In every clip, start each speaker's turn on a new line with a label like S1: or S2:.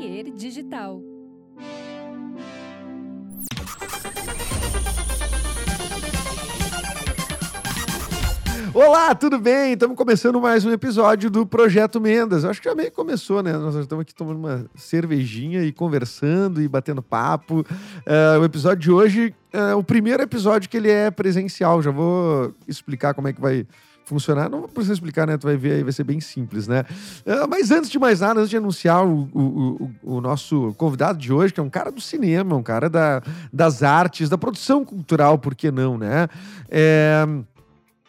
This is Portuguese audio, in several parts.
S1: Atelier Digital.
S2: Olá, tudo bem? Estamos começando mais um episódio do Projeto Mendas. Acho que já meio começou, né? Nós estamos aqui tomando uma cervejinha e conversando e batendo papo. Uh, o episódio de hoje é o primeiro episódio que ele é presencial. Já vou explicar como é que vai funcionar. Não precisa explicar, né? Tu vai ver aí, vai ser bem simples, né? Uh, mas antes de mais nada, antes de anunciar o, o, o, o, nosso convidado de hoje, que é um cara do cinema, um cara da, das artes, da produção cultural, por que não, né? É...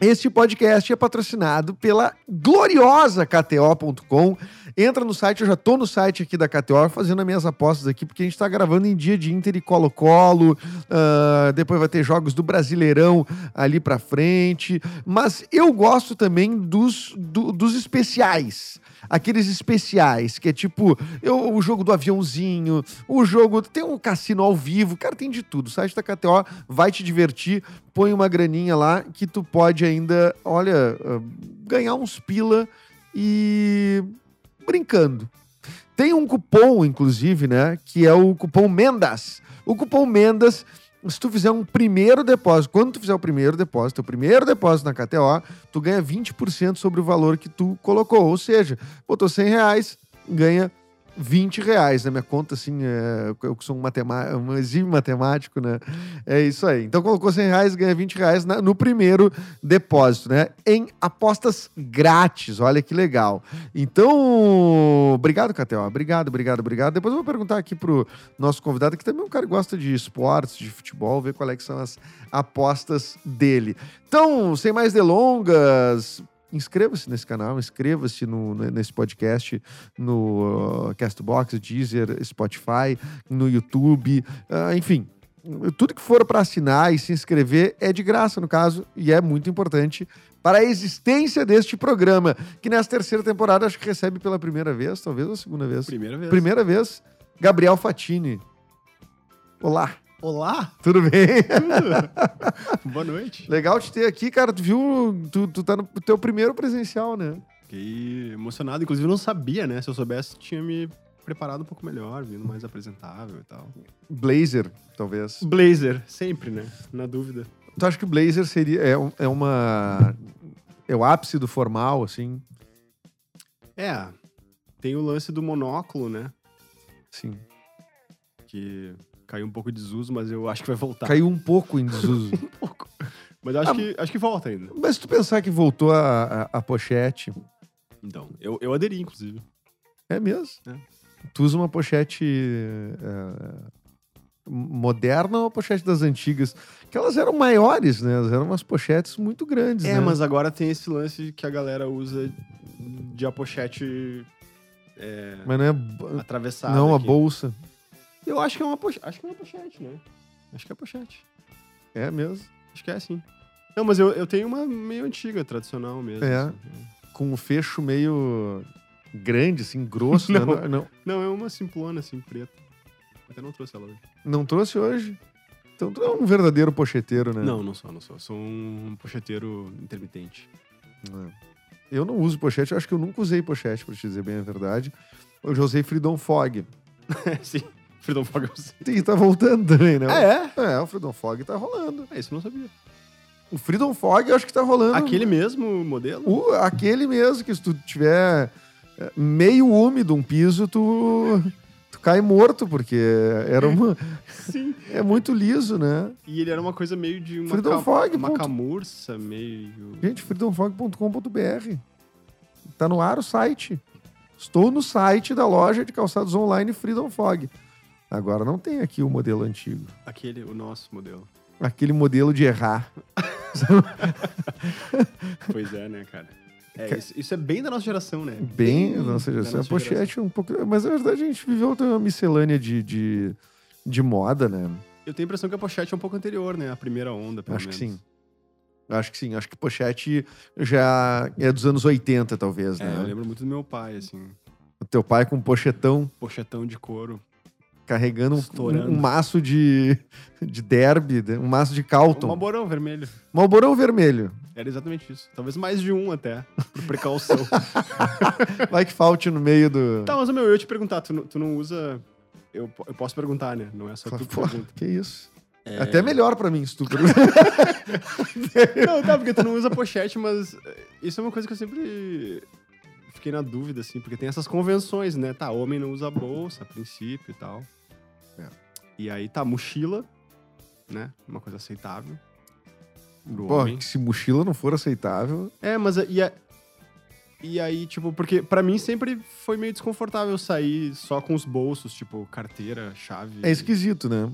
S2: Este podcast é patrocinado pela gloriosa KTO.com. Entra no site, eu já tô no site aqui da KTO fazendo as minhas apostas aqui, porque a gente tá gravando em dia de Inter e Colo-Colo. Uh, depois vai ter jogos do Brasileirão ali pra frente. Mas eu gosto também dos, do, dos especiais aqueles especiais, que é tipo eu, o jogo do aviãozinho, o jogo. Tem um cassino ao vivo, cara, tem de tudo. O site da KTO vai te divertir, põe uma graninha lá que tu pode ainda, olha, uh, ganhar uns pila e brincando. Tem um cupom, inclusive, né? Que é o cupom Mendas. O cupom Mendas se tu fizer um primeiro depósito, quando tu fizer o primeiro depósito, o primeiro depósito na KTO, tu ganha 20% sobre o valor que tu colocou. Ou seja, botou 100 reais, ganha 20 reais na minha conta, assim, é, eu que sou um, matemático, um exímio matemático, né? É isso aí. Então colocou 100 reais, ganha 20 reais na, no primeiro depósito, né? Em apostas grátis, olha que legal. Então, obrigado, Catel. Obrigado, obrigado, obrigado. Depois eu vou perguntar aqui pro nosso convidado, que também é um cara que gosta de esportes, de futebol, ver qual é que são as apostas dele. Então, sem mais delongas, inscreva-se nesse canal, inscreva-se no, nesse podcast, no uh, Castbox, Deezer, Spotify, no YouTube, uh, enfim. Tudo que for para assinar e se inscrever é de graça, no caso, e é muito importante para a existência deste programa, que nessa terceira temporada acho que recebe pela primeira vez, talvez ou segunda vez.
S3: Primeira vez.
S2: Primeira vez, Gabriel Fatini. Olá.
S3: Olá!
S2: Tudo bem?
S3: Tudo. Boa noite.
S2: Legal te ter aqui, cara. Tu viu? Tu, tu tá no teu primeiro presencial, né?
S3: Fiquei emocionado. Inclusive, eu não sabia, né? Se eu soubesse, tinha me preparado um pouco melhor, vindo mais apresentável e tal.
S2: Blazer, talvez.
S3: Blazer, sempre, né? Na dúvida.
S2: Tu acha que o Blazer seria. É, é uma. É o ápice do formal, assim?
S3: É. Tem o lance do monóculo, né?
S2: Sim.
S3: Que Caiu um pouco de desuso, mas eu acho que vai voltar.
S2: Caiu um pouco em desuso.
S3: um pouco. Mas acho, ah, que, acho que volta ainda.
S2: Mas se tu pensar que voltou a, a, a pochete.
S3: Então, eu, eu aderi, inclusive.
S2: É mesmo? É. Tu usa uma pochete é, moderna ou a pochete das antigas? Que elas eram maiores, né? Elas eram umas pochetes muito grandes.
S3: É,
S2: né?
S3: mas agora tem esse lance que a galera usa de a pochete. É,
S2: mas não é.
S3: Atravessada.
S2: Não, aqui. a bolsa.
S3: Eu acho que é uma pochete. Acho que é uma pochete, né? Acho que é pochete.
S2: É mesmo?
S3: Acho que é sim. Não, mas eu, eu tenho uma meio antiga, tradicional mesmo.
S2: É. Assim. Com um fecho meio grande, assim, grosso.
S3: não,
S2: né?
S3: não, não, é uma simplona, assim, preta. Até não trouxe ela hoje.
S2: Não trouxe hoje? Então tu é um verdadeiro pocheteiro, né?
S3: Não, não sou, não sou. Sou um pocheteiro intermitente.
S2: É. Eu não uso pochete, eu acho que eu nunca usei pochete, pra te dizer bem a verdade. Eu já usei Freedom Fog.
S3: Sim. Freedom Fog eu
S2: sei. E tá voltando também, né?
S3: Ah, é?
S2: É, o Freedom Fog tá rolando.
S3: É, isso eu não sabia.
S2: O Freedom Fog eu acho que tá rolando.
S3: Aquele mesmo modelo?
S2: O, aquele mesmo, que se tu tiver é, meio úmido um piso, tu, tu cai morto, porque era uma...
S3: Sim.
S2: É muito liso, né?
S3: E ele era uma coisa meio de uma,
S2: Freedom
S3: ca...
S2: Fog,
S3: uma
S2: ponto...
S3: camurça, meio...
S2: Gente, freedomfog.com.br. Tá no ar o site. Estou no site da loja de calçados online Freedom Fog. Agora não tem aqui o modelo antigo.
S3: Aquele, o nosso modelo.
S2: Aquele modelo de errar.
S3: pois é, né, cara? É, isso, isso, é bem da nossa geração, né?
S2: Bem, da nossa geração. Da nossa a pochete geração. um pouco. Mas na verdade a gente viveu uma miscelânea de, de, de moda, né?
S3: Eu tenho a impressão que a pochete é um pouco anterior, né? A primeira onda, pelo
S2: Acho
S3: menos.
S2: que sim. Acho que sim. Acho que pochete já é dos anos 80, talvez,
S3: é,
S2: né?
S3: Eu lembro muito do meu pai, assim.
S2: O teu pai com pochetão.
S3: Pochetão de couro
S2: carregando um, um, maço de, de derby, um maço de Calton. Um
S3: Malborão vermelho.
S2: Malborão vermelho.
S3: Era exatamente isso. Talvez mais de um até, por precaução.
S2: Vai que falte no meio do.
S3: tá, mas, meu, eu ia te perguntar, tu, não- tu não usa... Eu, eu posso perguntar, né? Não é só tu que
S2: Pô,
S3: pergunta.
S2: que isso.
S3: É.
S2: Até melhor pra mim, se tu perguntar.
S3: Não, tá, porque tu não usa pochete, mas isso é uma coisa que eu sempre fiquei na dúvida, assim, porque tem essas convenções, né? Tá, homem não usa bolsa, a princípio e tal.
S2: É.
S3: E aí tá, mochila, né? Uma coisa aceitável.
S2: Pô,
S3: homem.
S2: que se mochila não for aceitável.
S3: É, mas eh, e, a- e aí, tipo, porque pra mim sempre foi meio desconfortável sair só com os bolsos, tipo, carteira, chave.
S2: É esquisito, né?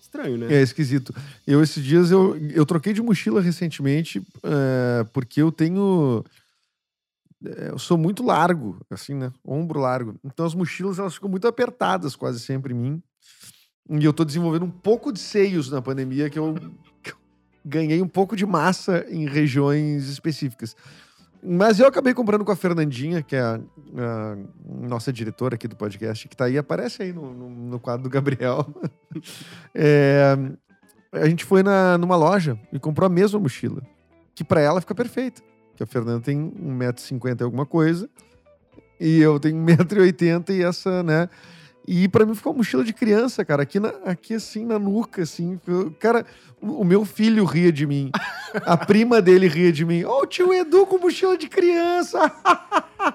S3: Estranho, né?
S2: É esquisito. Eu, esses dias, eu, eu troquei de mochila recentemente, é, porque eu tenho. É, eu sou muito largo, assim, né? Ombro largo. Então as mochilas, elas ficam muito apertadas quase sempre em mim. E eu tô desenvolvendo um pouco de seios na pandemia, que eu, ganhei um pouco de massa em regiões específicas. Mas eu acabei comprando com a Fernandinha, que é a, a nossa diretora aqui do podcast, que tá aí, aparece aí no, no, no quadro do Gabriel. É, a gente foi na, numa loja e comprou a mesma mochila, que pra ela fica perfeita. Que a Fernanda tem 1,50m e alguma coisa, e eu tenho 1,80m e essa, né? E pra mim ficou uma mochila de criança, cara, aqui, na, aqui assim, na nuca, assim. cara, o, o meu filho ria de mim. A prima dele ria de mim. Ó, o tio Edu com mochila de criança!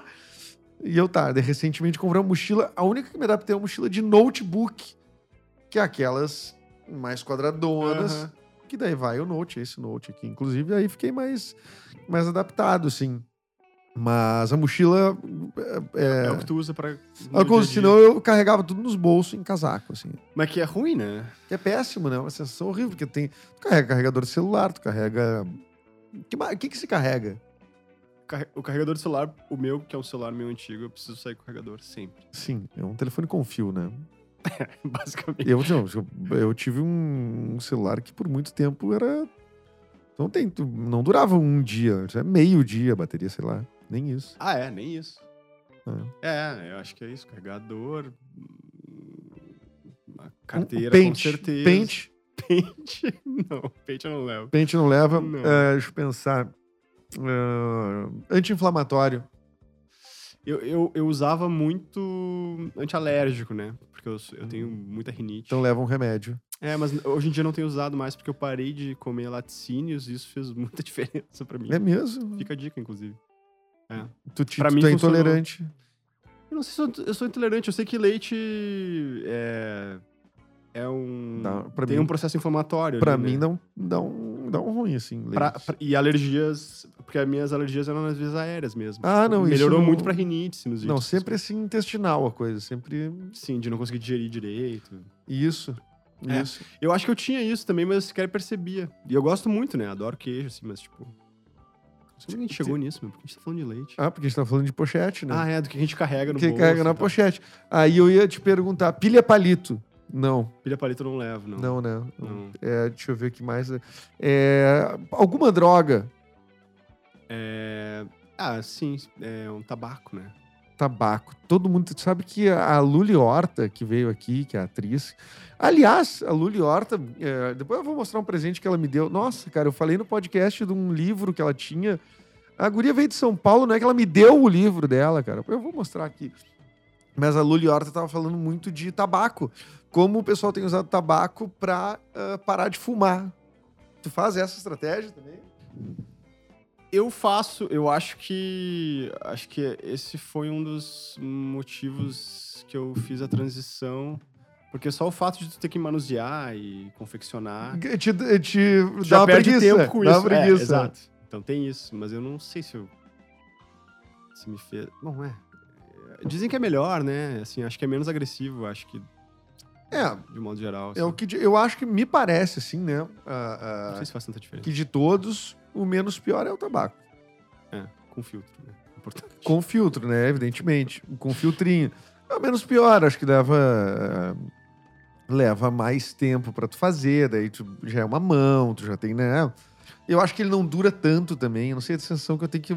S2: e eu, tá, recentemente comprei uma mochila. A única que me adaptei é uma mochila de notebook, que é aquelas mais quadradonas.
S3: Aham.
S2: Que daí vai o Note, esse Note aqui. Inclusive, aí fiquei mais, mais adaptado, assim. Mas a mochila. É,
S3: É o que tu usa pra.
S2: é,
S3: dia
S2: senão eu carregava tudo nos bolsos em casaco, assim.
S3: Mas que é ruim, né?
S2: Que é péssimo, né? É uma sensação horrível, porque tem. Tu carrega carregador de celular, tu carrega. O que, que, que se carrega?
S3: Carre- O carregador do celular, o meu, que é um celular meio antigo, eu preciso sair com o carregador sempre.
S2: Sim, é um telefone com fio, né?
S3: Basicamente.
S2: Eu, não, eu, eu tive um, um celular que por muito tempo era. Não, tem, não durava um dia, é meio dia a bateria, sei lá. Nem isso.
S3: Ah, é, nem isso. É, eu acho que é isso. Carregador. Uma carteira,
S2: Um pente,
S3: com certeza.
S2: Pente,
S3: Pente? Não, pente eu não levo.
S2: pente não leva.
S3: Não.
S2: É, deixa eu pensar. É, Anti-inflamatório.
S3: Eu, eu, eu usava muito antialérgico, né? Porque eu, eu tenho muita rinite.
S2: Então leva um remédio.
S3: É, mas hoje em dia não tenho usado mais porque eu parei de comer laticínios e isso fez muita diferença pra mim.
S2: É mesmo?
S3: Fica a dica, inclusive.
S2: Tu, te,
S3: Pra
S2: tu
S3: mim
S2: é
S3: funcionou.
S2: intolerante.
S3: Eu não sei se eu, eu sou intolerante. Eu sei que leite é, é um.
S2: Pra
S3: tem
S2: mim-
S3: um processo inflamatório.
S2: Pra
S3: ali,
S2: mim
S3: né?
S2: dá um, dá, um, dá um ruim, assim.
S3: Pra-
S2: leite.
S3: pra- e alergias. Porque as minhas alergias eram às vezes aéreas mesmo.
S2: Ah, não, isso
S3: Melhorou
S2: não-
S3: muito pra rinite, sinusite.
S2: Não, sempre assim intestinal a coisa. Sempre.
S3: Sim, de não conseguir digerir direito.
S2: isso.
S3: É.
S2: Isso.
S3: Eu acho que eu tinha isso também, mas eu sequer percebia. E eu gosto muito, né? Adoro queijo, assim, mas tipo. Não sei como a gente chegou nisso, meu. Por que a gente tá falando de leite?
S2: Ah, porque a gente tá falando de pochete, né?
S3: Ah, é, do que a gente carrega no
S2: que
S3: bolso.
S2: carrega na
S3: tal.
S2: pochete. Aí eu ia te perguntar, pilha palito? Não,
S3: Pilha palito eu não levo, não.
S2: não, né?
S3: Não.
S2: É, deixa eu ver o que mais. É, alguma droga?
S3: É... Ah, sim, é um tabaco, né?
S2: Tabaco. Todo mundo sabe que a Luli Horta, que veio aqui, que é atriz. Aliás, a Luli Horta, é, depois eu vou mostrar um presente que ela me deu. Nossa, cara, eu falei no podcast de um livro que ela tinha. A guria veio de São Paulo, não é que ela me deu o livro dela, cara. Eu vou mostrar aqui. Mas a Luli Horta tava falando muito de tabaco. Como o pessoal tem usado tabaco pra ah, parar de fumar. Tu faz essa estratégia também?
S3: Eu faço, eu acho que. Acho que esse foi um dos motivos que eu fiz a transição. Porque só o fato de tu ter que manusear e confeccionar.
S2: Te, te dá
S3: perde
S2: preguiça.
S3: tempo com
S2: dá
S3: isso.
S2: uma
S3: É,
S2: preguiça.
S3: exato. Então tem isso. Mas eu não sei se eu. Se me fez. Bom, é. Dizem que é melhor, né? Assim, acho que é menos agressivo, acho que,
S2: É,
S3: de modo geral.
S2: É o
S3: assim.
S2: que eu acho que me parece, assim, né? ah,
S3: Não
S2: ah,
S3: sei se faz tanta diferença.
S2: que de todos, o menos pior é o tabaco.
S3: É, com filtro, né? Importante.
S2: Com filtro, né? Evidentemente. Com filtrinho. É o menos pior, acho que leva. ah, leva mais tempo pra tu fazer, daí tu já é uma mão, tu já tem, né? Eu acho que ele não dura tanto também. Eu não sei a sensação que eu tenho que. A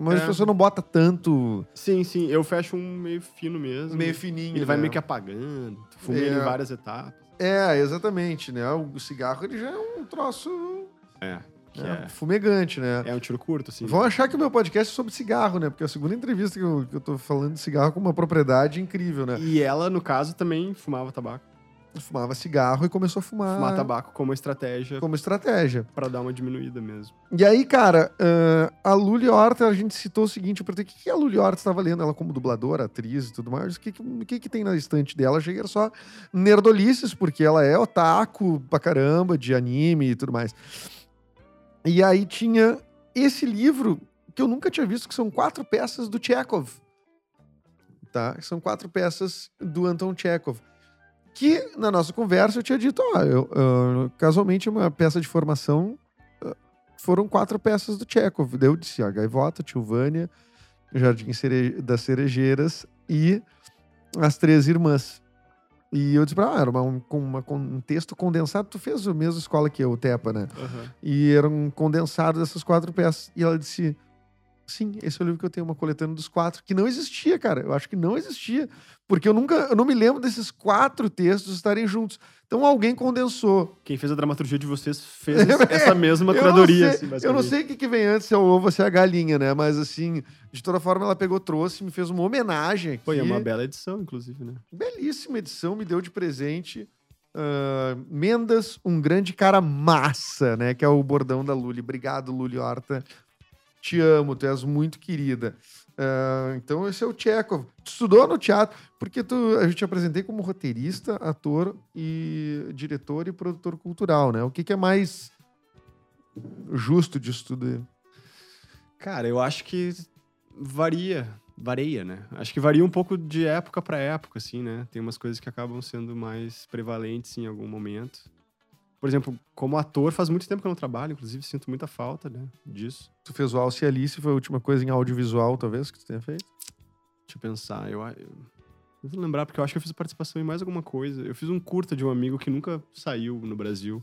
S2: maioria das
S3: É.
S2: pessoas não bota tanto
S3: Sim, sim. Eu fecho um meio fino mesmo.
S2: meio fininho.
S3: Ele vai
S2: né?
S3: meio que apagando. Tu fuma
S2: É.
S3: ele em várias etapas.
S2: É, exatamente, né? O cigarro ele já é um troço.
S3: É. que
S2: É,
S3: é,
S2: fumegante, né?
S3: é um tiro curto, assim.
S2: Vão achar que o meu podcast é sobre cigarro, né? Porque é a segunda entrevista que eu, que eu tô falando de cigarro com uma propriedade incrível, né?
S3: E ela, no caso, também fumava tabaco.
S2: Fumava cigarro e começou a fumar,
S3: Fumar tabaco como estratégia
S2: como estratégia.
S3: pra dar uma diminuída mesmo.
S2: E aí, cara, ah, a Luli Horta, a gente citou o seguinte, eu perguntei, o que, que a Luli Horta estava lendo? Ela como dubladora, atriz e tudo mais, o que, que, que tem na estante dela? Achei que era só nerdolices, porque ela é otaku pra caramba, de anime e tudo mais. E aí tinha esse livro que eu nunca tinha visto, que são quatro peças do Chekhov. Tá? São quatro peças do Anton Chekhov. Que na nossa conversa eu tinha dito, ó, eu, eu- casualmente uma peça de formação ah, foram quatro peças do Chekhov. Daí eu disse, a Gaivota, Tilvânia, Jardim Cere- das Cerejeiras e As Três Irmãs. E eu disse pra ela, ah, era uma, um, com uma- um texto condensado. Tu fez a mesma escola que eu, o Tepa, né? E era um condensado dessas quatro peças. E ela disse: Sim, esse é o livro que eu tenho, uma coletânea dos quatro, que não existia, cara. Eu acho que não existia. Porque eu nunca, eu não me lembro desses quatro textos estarem juntos. Então alguém condensou.
S3: Quem fez a dramaturgia de vocês fez essa mesma
S2: Eu não
S3: curadoria.
S2: sei-
S3: assim,
S2: eu não sei o que, que vem antes, se é o ovo ou se é a galinha, né? Mas assim, de toda forma, ela pegou, trouxe, me fez uma homenagem aqui.
S3: E é uma bela edição, inclusive, né?
S2: belíssima edição, me deu de presente. ah, Mendas, um grande cara massa, né? Que é o bordão da Luli. Obrigado, Luli Horta. Te amo, tu és muito querida. Ah, então, esse é o Chekhov. Tu estudou no teatro, porque tu, a gente apresentei como roteirista, ator e diretor e produtor cultural, né? O que, que é mais justo disso tudo aí?
S3: Cara, eu acho que varia. Varia, né? Acho que varia um pouco de época pra época, assim, né? Tem umas coisas que acabam sendo mais prevalentes em algum momento. Por exemplo, como ator, faz muito tempo que eu não trabalho, inclusive sinto muita falta, né? Disso.
S2: Tu fez o Alce Alice, foi a última coisa em audiovisual, talvez, que tu tenha feito?
S3: Deixa eu pensar. Eu, eu, vou lembrar, porque eu acho que eu fiz participação em mais alguma coisa. Eu fiz um curta de um amigo que nunca saiu no Brasil.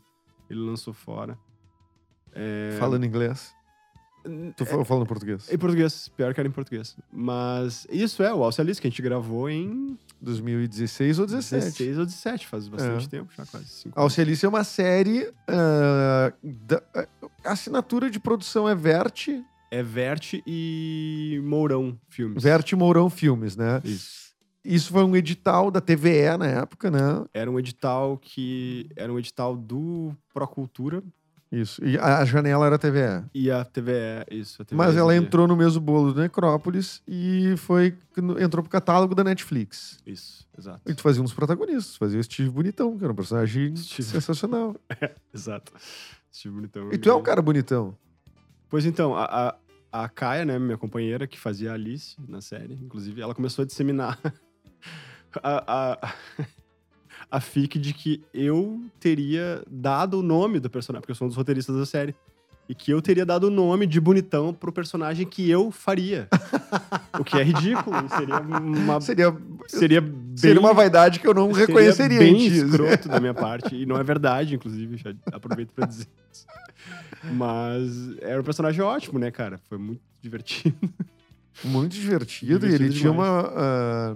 S3: Ele lançou fora. É,
S2: Falando inglês. Tu fa- falando português.
S3: Em português, pior que era em português. Mas isso é o Alcialis, que a gente gravou em
S2: 2016 ou 17.
S3: 16 ou 17, faz bastante
S2: É.
S3: tempo já, quase. Cinco
S2: Alce Alice é uma série. ah, da- a assinatura de produção é Verte,
S3: É Verte e Mourão Filmes.
S2: Verte Mourão Filmes, né?
S3: Isso.
S2: Isso foi um edital da TVE na época, né?
S3: Era um edital que... Era um edital do Procultura
S2: Isso. E a a janela era TVE.
S3: e a TVE, isso. A TVE
S2: Mas ela entrou no mesmo bolo do Necrópolis e foi entrou pro catálogo da Netflix.
S3: Isso, exato.
S2: E tu fazia um dos protagonistas, fazia o Steve Bonitão, que era um personagem
S3: Steve.
S2: sensacional.
S3: Exato. Steve Bonitão.
S2: E tu é um cara bonitão.
S3: Pois então, a, a, a Kaia, né, minha companheira, que fazia a Alice na série, inclusive, ela começou a disseminar a, a, a fic de que eu teria dado o nome do personagem, porque eu sou um dos roteiristas da série, e que eu teria dado o nome de bonitão pro personagem que eu faria. o que é ridículo, seria uma...
S2: Seria,
S3: Seria bem...
S2: seria uma vaidade que eu não
S3: seria
S2: reconheceria
S3: bem
S2: em ti.
S3: escroto da minha parte. E não é verdade, inclusive. Já aproveito pra dizer isso. Mas era um personagem ótimo, né, cara? Foi muito divertido.
S2: Muito divertido. e ele
S3: Divertido
S2: tinha
S3: demais.
S2: uma. ah,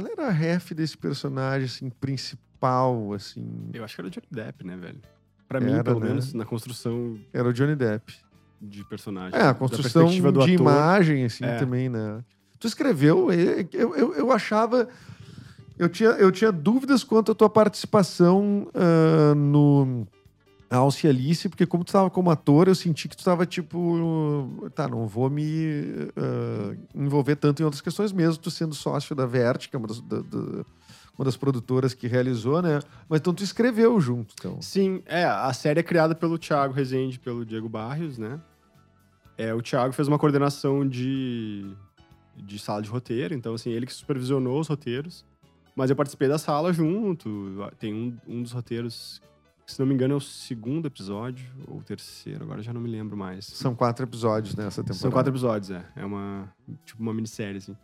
S2: Qual era a ref desse personagem, assim, principal, assim?
S3: Eu acho que era o Johnny Depp, né, velho? Pra
S2: Era,
S3: mim, pelo
S2: né?
S3: menos, na construção
S2: Era o Johnny Depp.
S3: de personagem.
S2: É, a construção de
S3: ator.
S2: imagem, assim,
S3: É.
S2: também, né? Tu escreveu, eu, eu, eu achava. Eu tinha, eu tinha dúvidas quanto à tua participação ah, no Alce e Alice, porque como tu estava como ator, eu senti que tu estava tipo. Tá, não vou me ah, envolver tanto em outras questões, mesmo tu sendo sócio da Vert, que é uma das, da- da- uma das produtoras que realizou, né? Mas então tu escreveu junto, então.
S3: Sim, é, a série é criada pelo Thiago Rezende e pelo Diego Barrios, né? É, o Thiago fez uma coordenação de, de sala de roteiro, então, assim, ele que supervisionou os roteiros. Mas eu participei da sala junto. Tem um, um dos roteiros, se não me engano, é o segundo episódio, ou o terceiro, agora já não me lembro mais.
S2: São quatro episódios nessa temporada.
S3: São quatro episódios, é. É uma, tipo, uma minissérie, assim.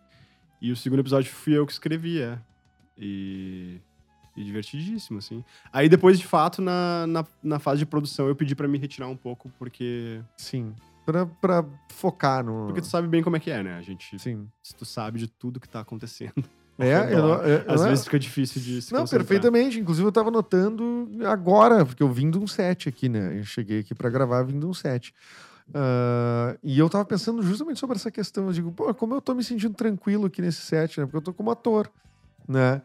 S3: E o segundo episódio fui eu que escrevi, é. E, e divertidíssimo, assim. Aí depois, de fato, na, na, na fase de produção, eu pedi pra me retirar um pouco, porque...
S2: Sim. Pra, pra focar no.
S3: Porque tu sabe bem como é que é, né? A gente...
S2: Sim.
S3: Se tu sabe de tudo que tá acontecendo.
S2: É, eu não- eu-
S3: Às
S2: é-
S3: vezes fica difícil de se
S2: Não,
S3: concentrar.
S2: perfeitamente. Inclusive, eu tava notando agora, porque eu vim de um set aqui, né? Eu cheguei aqui pra gravar, vim de um set. Ah, e eu tava pensando justamente sobre essa questão. Eu digo, pô, como eu tô me sentindo tranquilo aqui nesse set, né? Porque eu tô como ator, né?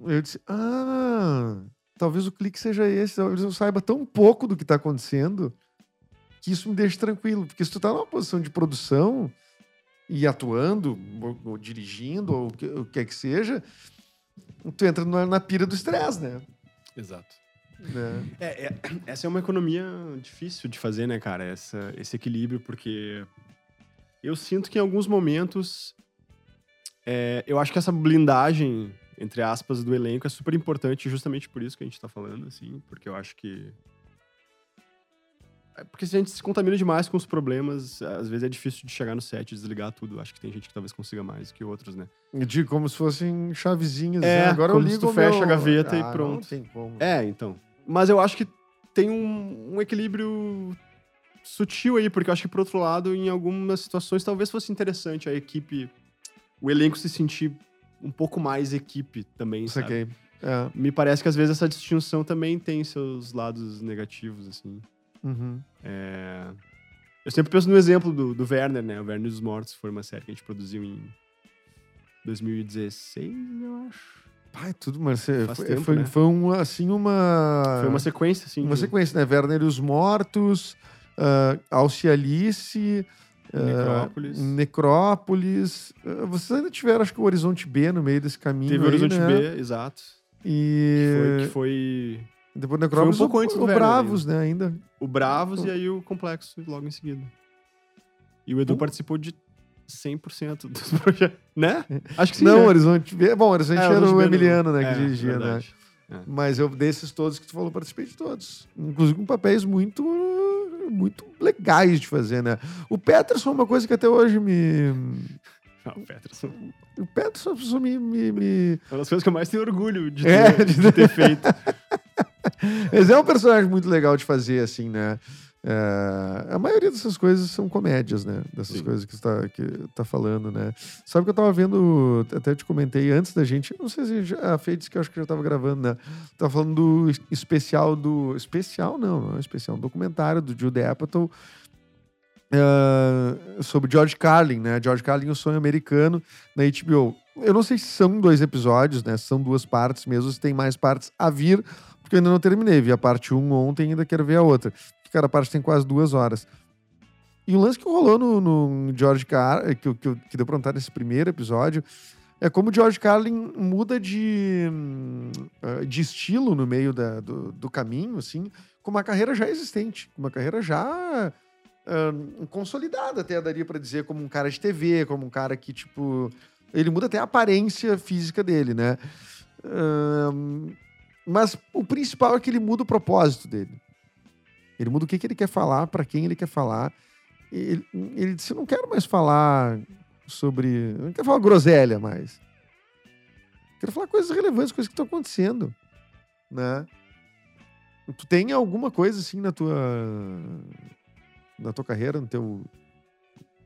S2: Eu disse, ah, talvez o clique seja esse. Talvez eu saiba tão pouco do que tá acontecendo que isso me deixe tranquilo. Porque se tu tá numa posição de produção e atuando, ou, ou dirigindo, ou o que, o que é que seja, tu entra na, na pira do estresse, né?
S3: Exato.
S2: né?
S3: É, é- essa é uma economia difícil de fazer, né, cara? Essa, esse equilíbrio, porque eu sinto que em alguns momentos é, eu acho que essa blindagem, entre aspas, do elenco é super importante, justamente por isso que a gente tá falando, assim, porque eu acho que. É porque se a gente se contamina demais com os problemas, às vezes é difícil de chegar no set e desligar tudo. Acho que tem gente que talvez consiga mais que outros, né?
S2: Digo como se fossem chavezinhas.
S3: É,
S2: né? Agora eu ligo
S3: tu fecha
S2: meu-
S3: a gaveta e
S2: Ah,
S3: pronto.
S2: Não tem como.
S3: É, então. Mas eu acho que tem um, um equilíbrio sutil aí, porque eu acho que, por outro lado, em algumas situações, talvez fosse interessante a equipe, o elenco se sentir um pouco mais equipe também, sabe?
S2: Saquei. É.
S3: Me parece que, às vezes, essa distinção também tem seus lados negativos, assim.
S2: Uhum.
S3: É, Eu sempre penso no exemplo do, do Werner, né? O Werner dos Mortos foi uma série que a gente produziu em 2016, eu acho.
S2: Pai, tudo, mas você-
S3: Faz
S2: foi,
S3: tempo,
S2: foi,
S3: né?
S2: foi um, assim, uma...
S3: Foi uma sequência, assim.
S2: Uma
S3: de-
S2: sequência, né? Werner e os Mortos, uh, Alcialice... ah,
S3: Necrópolis.
S2: Necrópolis. Ah, vocês ainda tiveram, acho que o Horizonte B no meio desse caminho
S3: Teve o Horizonte
S2: né?
S3: B, exato.
S2: E...
S3: Foi, que foi
S2: Depois do Necrópolis,
S3: pouco
S2: o-
S3: antes do
S2: o Bravos, né, ainda.
S3: o Bravos e aí o Complexo logo em seguida. E o Edu
S2: Pô.
S3: participou de 100% dos projetos, né? Acho que sim,
S2: não,
S3: né?
S2: Horizonte B. Bom, Horizonte
S3: É,
S2: era
S3: Horizonte
S2: o. Emiliano, né,
S3: É,
S2: que dirigia, né?
S3: verdade.
S2: Mas eu, desses todos que tu falou, participei de todos. Inclusive com papéis muito, muito legais de fazer, né? O Peterson é uma coisa que até hoje me...
S3: Ah, o Peterson.
S2: O Peterson é me... me, me...
S3: É uma das coisas que eu mais tenho orgulho de ter,
S2: É, de
S3: ter feito.
S2: Mas é um personagem muito legal de fazer, assim, né? É, a maioria dessas coisas são comédias, né? Dessas
S3: Sim.
S2: coisas que você tá, que tá falando, né? Sabe que eu tava vendo, até te comentei antes da gente, não sei se já, a Fê disse que eu acho que já tava gravando, né? Tava falando do es- especial do. Especial, não, não é especial, um documentário do Jude Apatow é, sobre George Carlin, né? George Carlin, o sonho americano, na HBO. Eu não sei se são dois episódios, né? Se são duas partes mesmo, se tem mais partes a vir, porque eu ainda não terminei. Vi a parte 1 ontem ainda quero ver a outra. Cada parte tem quase duas horas. E o lance que rolou no, no George Carlin, que, eu- que, eu- que deu pra notar nesse primeiro episódio, é como o George Carlin muda de, hum, ah, de estilo no meio da- do, do caminho, assim, com uma carreira já existente, uma carreira já ah, consolidada, até daria pra dizer, como um cara de TV, como um cara que, tipo. Ele muda até a aparência física dele, né? Ahn, mas o principal é que ele muda o propósito dele. Ele muda o que, que ele quer falar, pra quem ele quer falar. Ele, ele disse: não quero mais falar sobre. Não quero falar groselha mais. Quero falar coisas relevantes, coisas que estão acontecendo. Né? Tu tem alguma coisa assim na tua. Na tua carreira, no teu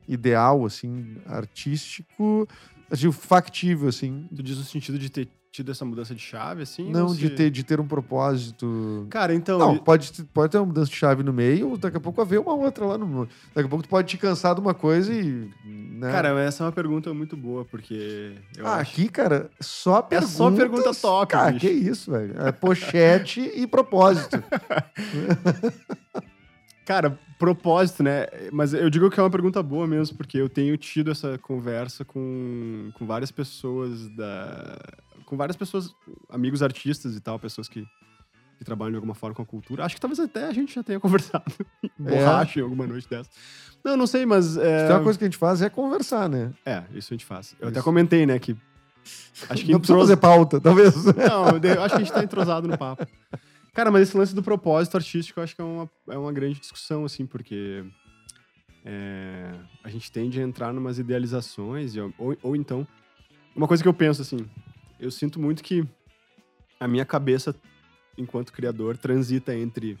S2: ideal, assim, artístico, assim, factível, assim.
S3: Tu diz no sentido de ter tido essa mudança de chave, assim?
S2: Não
S3: ou
S2: de
S3: se-
S2: ter, de ter um propósito.
S3: Cara, então...
S2: Não, pode, ter- pode ter uma mudança de chave no meio, ou daqui a pouco haver uma outra lá no. Daqui a pouco tu pode te cansar de uma coisa e. Né?
S3: Cara, essa é uma pergunta muito boa, porque
S2: ah,
S3: acho...
S2: aqui, cara, só
S3: É
S2: perguntas.
S3: só pergunta top,
S2: Cara,
S3: bicho.
S2: que isso, velho. É pochete e propósito.
S3: Cara, propósito, né? Mas eu digo que é uma pergunta boa mesmo, porque eu tenho tido essa conversa com, com várias pessoas da. Com várias pessoas, amigos artistas e tal, pessoas que, que trabalham de alguma forma com a cultura. Acho que talvez até a gente já tenha conversado borracha em alguma noite dessa. Não, não sei, mas. É,
S2: Então, a coisa que a gente faz é conversar, né?
S3: é isso a gente faz. Eu
S2: Isso.
S3: até comentei, né, que. Acho que
S2: Não precisa fazer pauta, talvez.
S3: não, acho que a gente tá entrosado no papo. Cara, mas esse lance do propósito artístico eu acho que é uma, é uma grande discussão, assim, porque é, a gente tende a entrar numas idealizações, e- ou, ou então. Uma coisa que eu penso, assim, eu sinto muito que a minha cabeça, enquanto criador, transita entre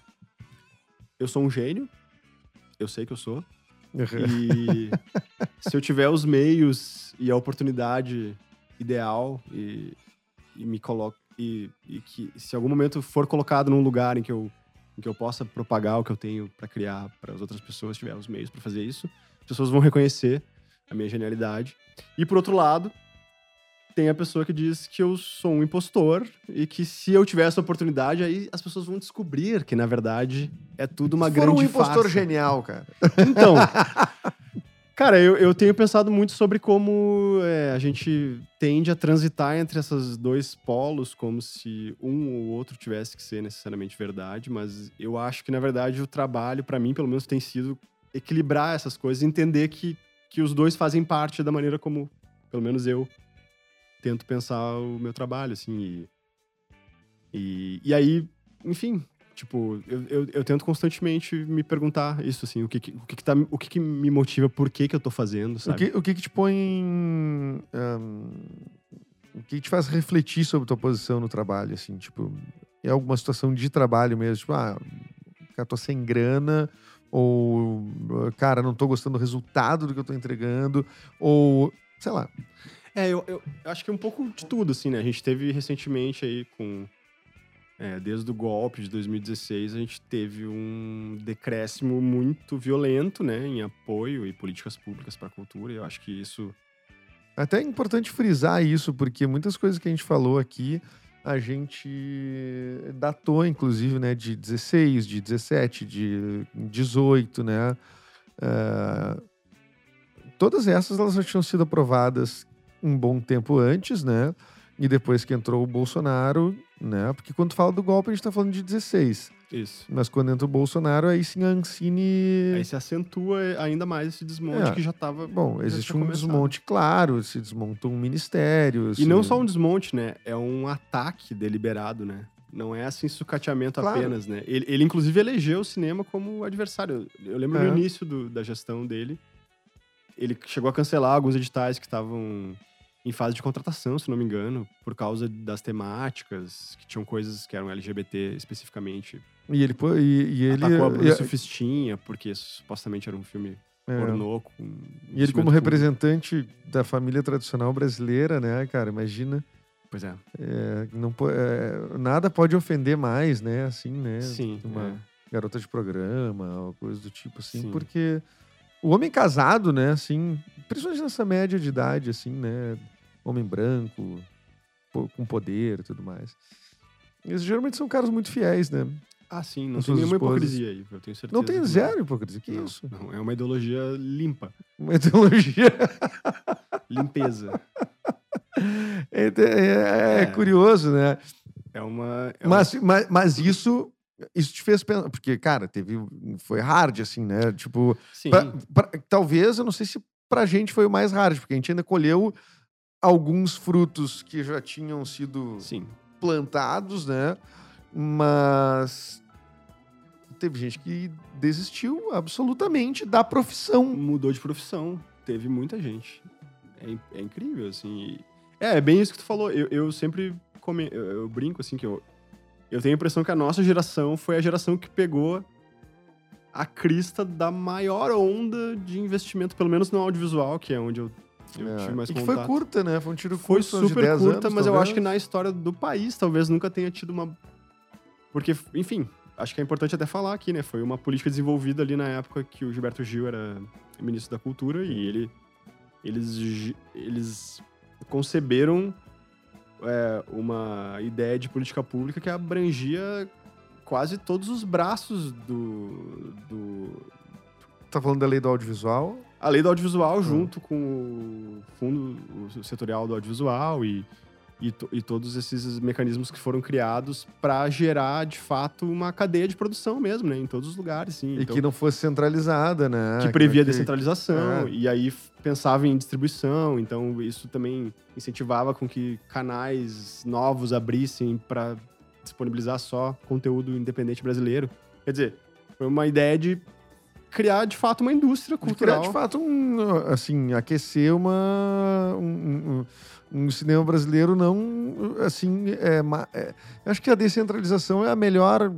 S3: eu sou um gênio, eu sei que eu sou, e se eu tiver os meios e a oportunidade ideal e, e me coloco e, e, que se algum momento for colocado num lugar em que eu em que eu possa propagar o que eu tenho para criar para as outras pessoas, tiver os meios para fazer isso, as pessoas vão reconhecer a minha genialidade. E por outro lado, tem a pessoa que diz que eu sou um impostor e que se eu tiver essa oportunidade, aí as pessoas vão descobrir que, na verdade, é tudo uma
S2: For
S3: grande
S2: um impostor
S3: farsa.
S2: genial, cara.
S3: Então, cara, eu, eu tenho pensado muito sobre como é, a gente tende a transitar entre esses dois polos, como se um ou outro tivesse que ser necessariamente verdade, mas eu acho que, na verdade, o trabalho, para mim, pelo menos, tem sido equilibrar essas coisas, entender que, que os dois fazem parte da maneira como, pelo menos eu, tento pensar o meu trabalho, assim, e, e, e aí, enfim, Tipo, eu, eu, eu, tento constantemente me perguntar isso, assim, o que, que o que, que, tá, o que, que me motiva, por que, que eu tô fazendo, sabe?
S2: O que, o que, que te põe. Um, o que te faz refletir sobre tua posição no trabalho, assim, tipo, é alguma situação de trabalho mesmo, tipo, ah, cara, tô sem grana, ou, cara, não tô gostando do resultado do que eu tô entregando, ou, sei lá.
S3: É, eu, eu acho que é um pouco de tudo, assim, né? A gente teve recentemente aí com é, desde o golpe de 2016, a gente teve um decréscimo muito violento né, em apoio e políticas públicas para a cultura. E eu acho que isso.
S2: Até é importante frisar isso, porque muitas coisas que a gente falou aqui, a gente datou, inclusive, né, de 16, de 17, de 18, né? Uh, todas essas elas já tinham sido aprovadas um bom tempo antes, né? E depois que entrou o Bolsonaro, né? Porque quando fala do golpe, a gente tá falando de 16.
S3: Isso.
S2: Mas quando entra o Bolsonaro, aí sim a Ancine.
S3: Aí se acentua ainda mais esse desmonte
S2: É.
S3: que já tava.
S2: Bom,
S3: já
S2: existe um
S3: começado.
S2: desmonte claro, se desmontam ministérios.
S3: E não só um desmonte, né? É um ataque deliberado, né? Não é assim sucateamento
S2: Claro.
S3: apenas, né? Ele, ele, inclusive, elegeu o cinema como adversário. Eu lembro
S2: É.
S3: no início do- da gestão dele, ele chegou a cancelar alguns editais que estavam em fase de contratação, se não me engano, por causa das temáticas, que tinham coisas que eram LGBT especificamente.
S2: E ele. E, e ele.
S3: Atacou a Bruna
S2: e-
S3: porque supostamente era um filme
S2: é.
S3: pornô. Com
S2: E ele, como representante da família tradicional brasileira, né, cara? Imagina.
S3: Pois é.
S2: é, não, é, nada pode ofender mais, né? Assim, né?
S3: Sim.
S2: Uma
S3: é.
S2: garota de programa, ou coisa do tipo assim,
S3: Sim.
S2: porque o homem casado, né, assim, principalmente nessa média de idade, assim, né, homem branco, com poder e tudo mais. Eles geralmente são caras muito fiéis, né?
S3: Ah, sim, não tem nenhuma
S2: esposas.
S3: hipocrisia aí, eu tenho certeza.
S2: Não tem zero hipocrisia, que
S3: Não,
S2: isso?
S3: Não, é uma ideologia limpa,
S2: Uma ideologia.
S3: limpeza.
S2: É, é- é
S3: É.
S2: curioso, né?
S3: É uma. é uma-
S2: mas, mas isso, isso te fez pensar, porque, cara, teve, foi hard, assim, né? Tipo,
S3: sim,
S2: Pra- pra- talvez, eu não sei se pra gente foi o mais hard, porque a gente ainda colheu alguns frutos que já tinham sido
S3: sim.
S2: plantados, né? Mas teve gente que desistiu absolutamente da profissão.
S3: Mudou de profissão. Teve muita gente. É, é incrível, assim. É, é bem isso que tu falou. Eu, eu sempre come- eu, eu brinco, assim, que eu, eu tenho a impressão que a nossa geração foi a geração que pegou a crista da maior onda de investimento, pelo menos no audiovisual, que é onde eu, eu
S2: É,
S3: tive mais
S2: e que
S3: contato.
S2: foi curta, né? Foi um tiro
S3: Foi
S2: curto, de
S3: super
S2: 10
S3: curta,
S2: anos,
S3: mas eu acho que na história do país talvez nunca tenha tido uma. Porque, enfim, acho que é importante até falar aqui, né? Foi uma política desenvolvida ali na época que o Gilberto Gil era ministro da Cultura e ele, eles, eles conceberam é, uma ideia de política pública que abrangia quase todos os braços do, do,
S2: Tá falando da lei do audiovisual?
S3: a lei do audiovisual
S2: Hum.
S3: junto com o fundo o setorial do audiovisual e, e, to- e todos esses mecanismos que foram criados para gerar de fato uma cadeia de produção mesmo, né, em todos os lugares, sim.
S2: E
S3: Então,
S2: que não fosse centralizada, né?
S3: que previa
S2: que-
S3: descentralização
S2: É.
S3: e aí pensava em distribuição, então isso também incentivava com que canais novos abrissem para disponibilizar só conteúdo independente brasileiro. Quer dizer, foi uma ideia de criar de fato uma indústria
S2: de criar,
S3: cultural.
S2: de fato, um, assim, aquecer uma, um, um- um cinema brasileiro não, assim, é, é, acho que a descentralização é a melhor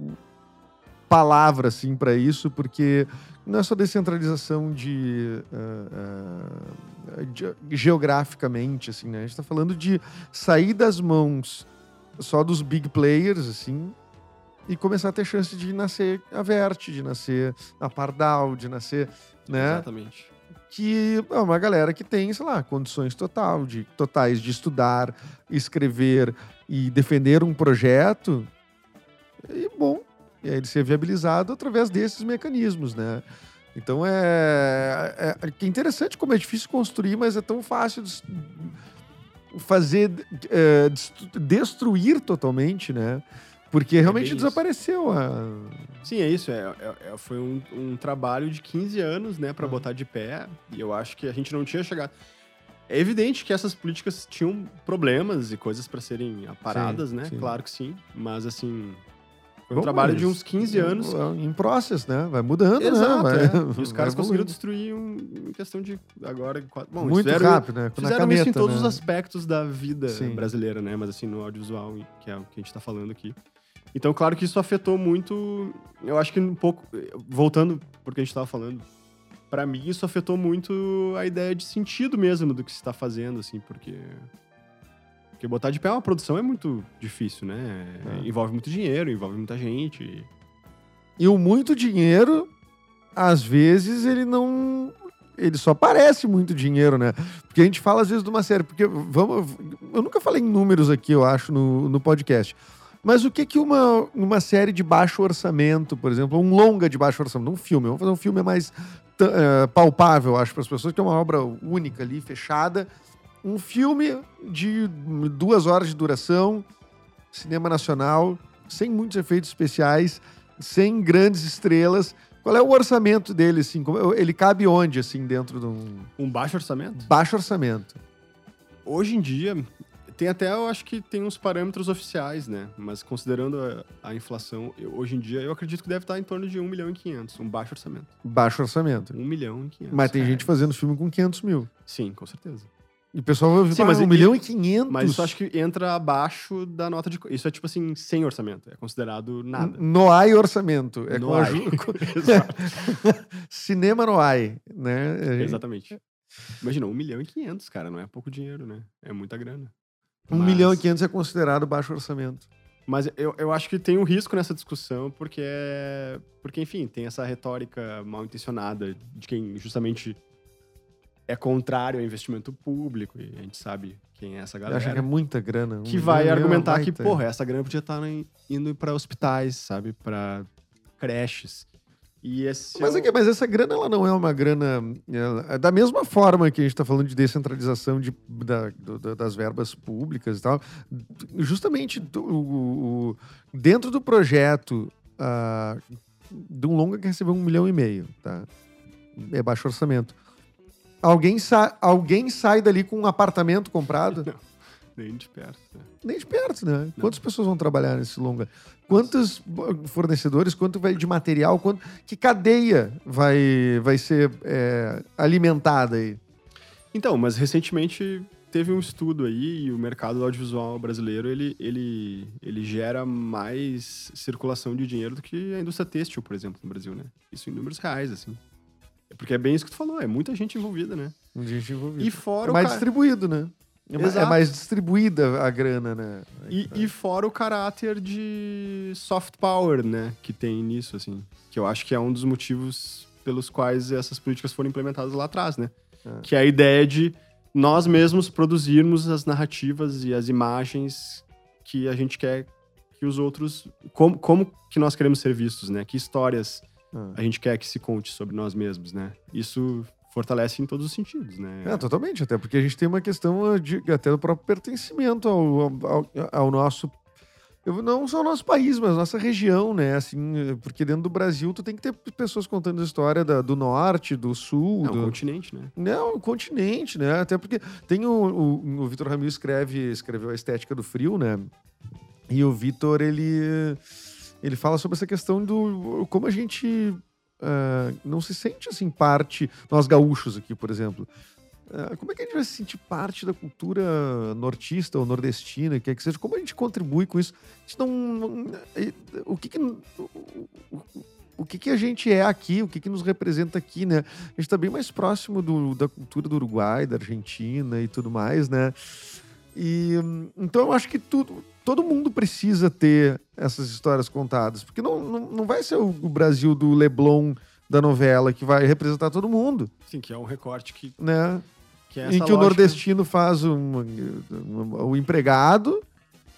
S2: palavra assim para isso, porque não é só descentralização de, uh, uh, de, geograficamente, assim, né? A gente está falando de sair das mãos só dos big players, assim, e começar a ter chance de nascer a Vert, de nascer a Pardal, de nascer, né?
S3: Exatamente.
S2: Que é uma galera que tem, sei lá, condições total de, totais de estudar, escrever e defender um projeto. E bom, e aí ele ser viabilizado através desses mecanismos, né? Então é, é, é interessante como é difícil construir, mas é tão fácil de fazer é, destruir totalmente, né? Porque é realmente desapareceu a.
S3: Sim, é isso. É, é, é foi um, um, trabalho de 15 anos, né, para uhum. botar de pé. E eu acho que a gente não tinha chegado. É evidente que essas políticas tinham problemas e coisas para serem aparadas, sim, né? Sim. Claro que sim. Mas assim, foi um Bom, trabalho de uns 15 anos.
S2: Em processo, né? Vai mudando,
S3: Exato,
S2: né?
S3: Vai, é. E os caras conseguiram destruir um, em questão de agora. Bom,
S2: Muito fizeram, rápido, né?
S3: fizeram caneta, isso em todos né? os aspectos da vida Sim. brasileira, né? Mas assim, no audiovisual, que é o que a gente tá falando aqui. Então, claro que isso afetou muito. Eu acho que um pouco. Voltando porque a gente tava falando. para mim, isso afetou muito a ideia de sentido mesmo do que se está fazendo, assim, porque porque botar de pé uma produção é muito difícil, né? É. Envolve muito dinheiro, envolve muita gente.
S2: E o muito dinheiro, às vezes, ele não. Ele só parece muito dinheiro, né? Porque a gente fala às vezes de uma série. Porque vamos. Eu nunca falei em números aqui, eu acho, no, no podcast. Mas o que que uma, uma série de baixo orçamento, por exemplo, um longa de baixo orçamento, um filme, vamos fazer um filme mais uh, palpável, acho, para as pessoas, que é uma obra única ali, fechada, um filme de duas horas de duração, cinema nacional, sem muitos efeitos especiais, sem grandes estrelas. Qual é o orçamento dele, assim? Ele cabe onde, assim, dentro de um...
S3: Um baixo orçamento?
S2: Baixo orçamento.
S3: Hoje em dia, tem até, eu acho que tem uns parâmetros oficiais, né? Mas considerando a, a inflação, eu, hoje em dia, eu acredito que deve estar em torno de 1 milhão e 500, um baixo orçamento.
S2: Baixo orçamento.
S3: 1 milhão e 500.
S2: Mas tem gente fazendo filme com 500 mil.
S3: Sim, com certeza.
S2: E o pessoal vai Sim, mas 1 milhão e 500.
S3: Mas isso acho que entra abaixo da nota de. Isso é tipo assim, sem orçamento. É considerado nada.
S2: Noai orçamento. É
S3: no AI.
S2: Cinema Noai, né?
S3: Exatamente. Imagina, 1 milhão e 500, cara. Não é pouco dinheiro, né? É muita grana.
S2: 1 mas... milhão e 500 é considerado baixo orçamento.
S3: Mas eu, eu acho que tem um risco nessa discussão, porque é. Porque, enfim, tem essa retórica mal intencionada de quem justamente é contrário ao investimento público, e a gente sabe quem é essa galera.
S2: Acha que é muita grana. Um
S3: que vai argumentar que, porra, essa grana podia estar indo para hospitais, sabe? Para creches. Esse
S2: mas,
S3: é
S2: mas essa grana ela não é uma grana. É da mesma forma que a gente está falando de descentralização de, da, do, das verbas públicas e tal, justamente do, o, o, dentro do projeto uh, de um longa que recebeu um milhão e meio, tá? É baixo orçamento. Alguém, sa alguém sai dali com um apartamento comprado?
S3: Não, nem de perto. Né?
S2: Nem de perto, né? Não. Quantas pessoas vão trabalhar nesse longa? Quantos fornecedores, quanto vai de material, quanto, que cadeia vai, vai ser é, alimentada aí?
S3: Então, mas recentemente teve um estudo aí e o mercado audiovisual brasileiro ele, ele, ele gera mais circulação de dinheiro do que a indústria têxtil, por exemplo, no Brasil, né? Isso em números reais, assim. Porque é bem isso que tu falou, é muita gente envolvida, né?
S2: Muita gente envolvida.
S3: E fora
S2: é mais distribuído, né? É, é mais distribuída a grana, né?
S3: E, e, fora o caráter de soft power, né? Que tem nisso, assim. Que eu acho que é um dos motivos pelos quais essas políticas foram implementadas lá atrás, né? É. Que é a ideia de nós mesmos produzirmos as narrativas e as imagens que a gente quer que os outros... Como, como que nós queremos ser vistos, né? Que histórias ah. A gente quer que se conte sobre nós mesmos, né? Isso fortalece em todos os sentidos, né?
S2: É, totalmente, até porque a gente tem uma questão de, até do próprio pertencimento ao, ao, ao nosso não só o nosso país, mas nossa região, né? Assim, porque dentro do Brasil tu tem que ter pessoas contando a história da, do norte, do sul. É
S3: do... continente, né?
S2: Não, o continente, né? Até porque tem o, o, o Vitor Ramil escreve, escreveu a estética do frio, né? E o Vitor, ele ele fala sobre essa questão do como a gente uh, não se sente assim parte, nós gaúchos aqui, por exemplo. é, como é que a gente vai se sentir parte da cultura nortista ou nordestina, que é que seja? Como a gente contribui com isso? Não, não- é, o que que, o, o- o que que a gente é aqui? O que que nos representa aqui, né? A gente está bem mais próximo do- da cultura do Uruguai, da Argentina e tudo mais, né? E então eu acho que tudo, todo mundo precisa ter essas histórias contadas, porque não, não, não vai ser o, o Brasil do Leblon da novela que vai representar todo mundo,
S3: Sim, que é um recorte que,
S2: né?
S3: que é
S2: em que o
S3: lógica.
S2: nordestino faz um, um- o empregado,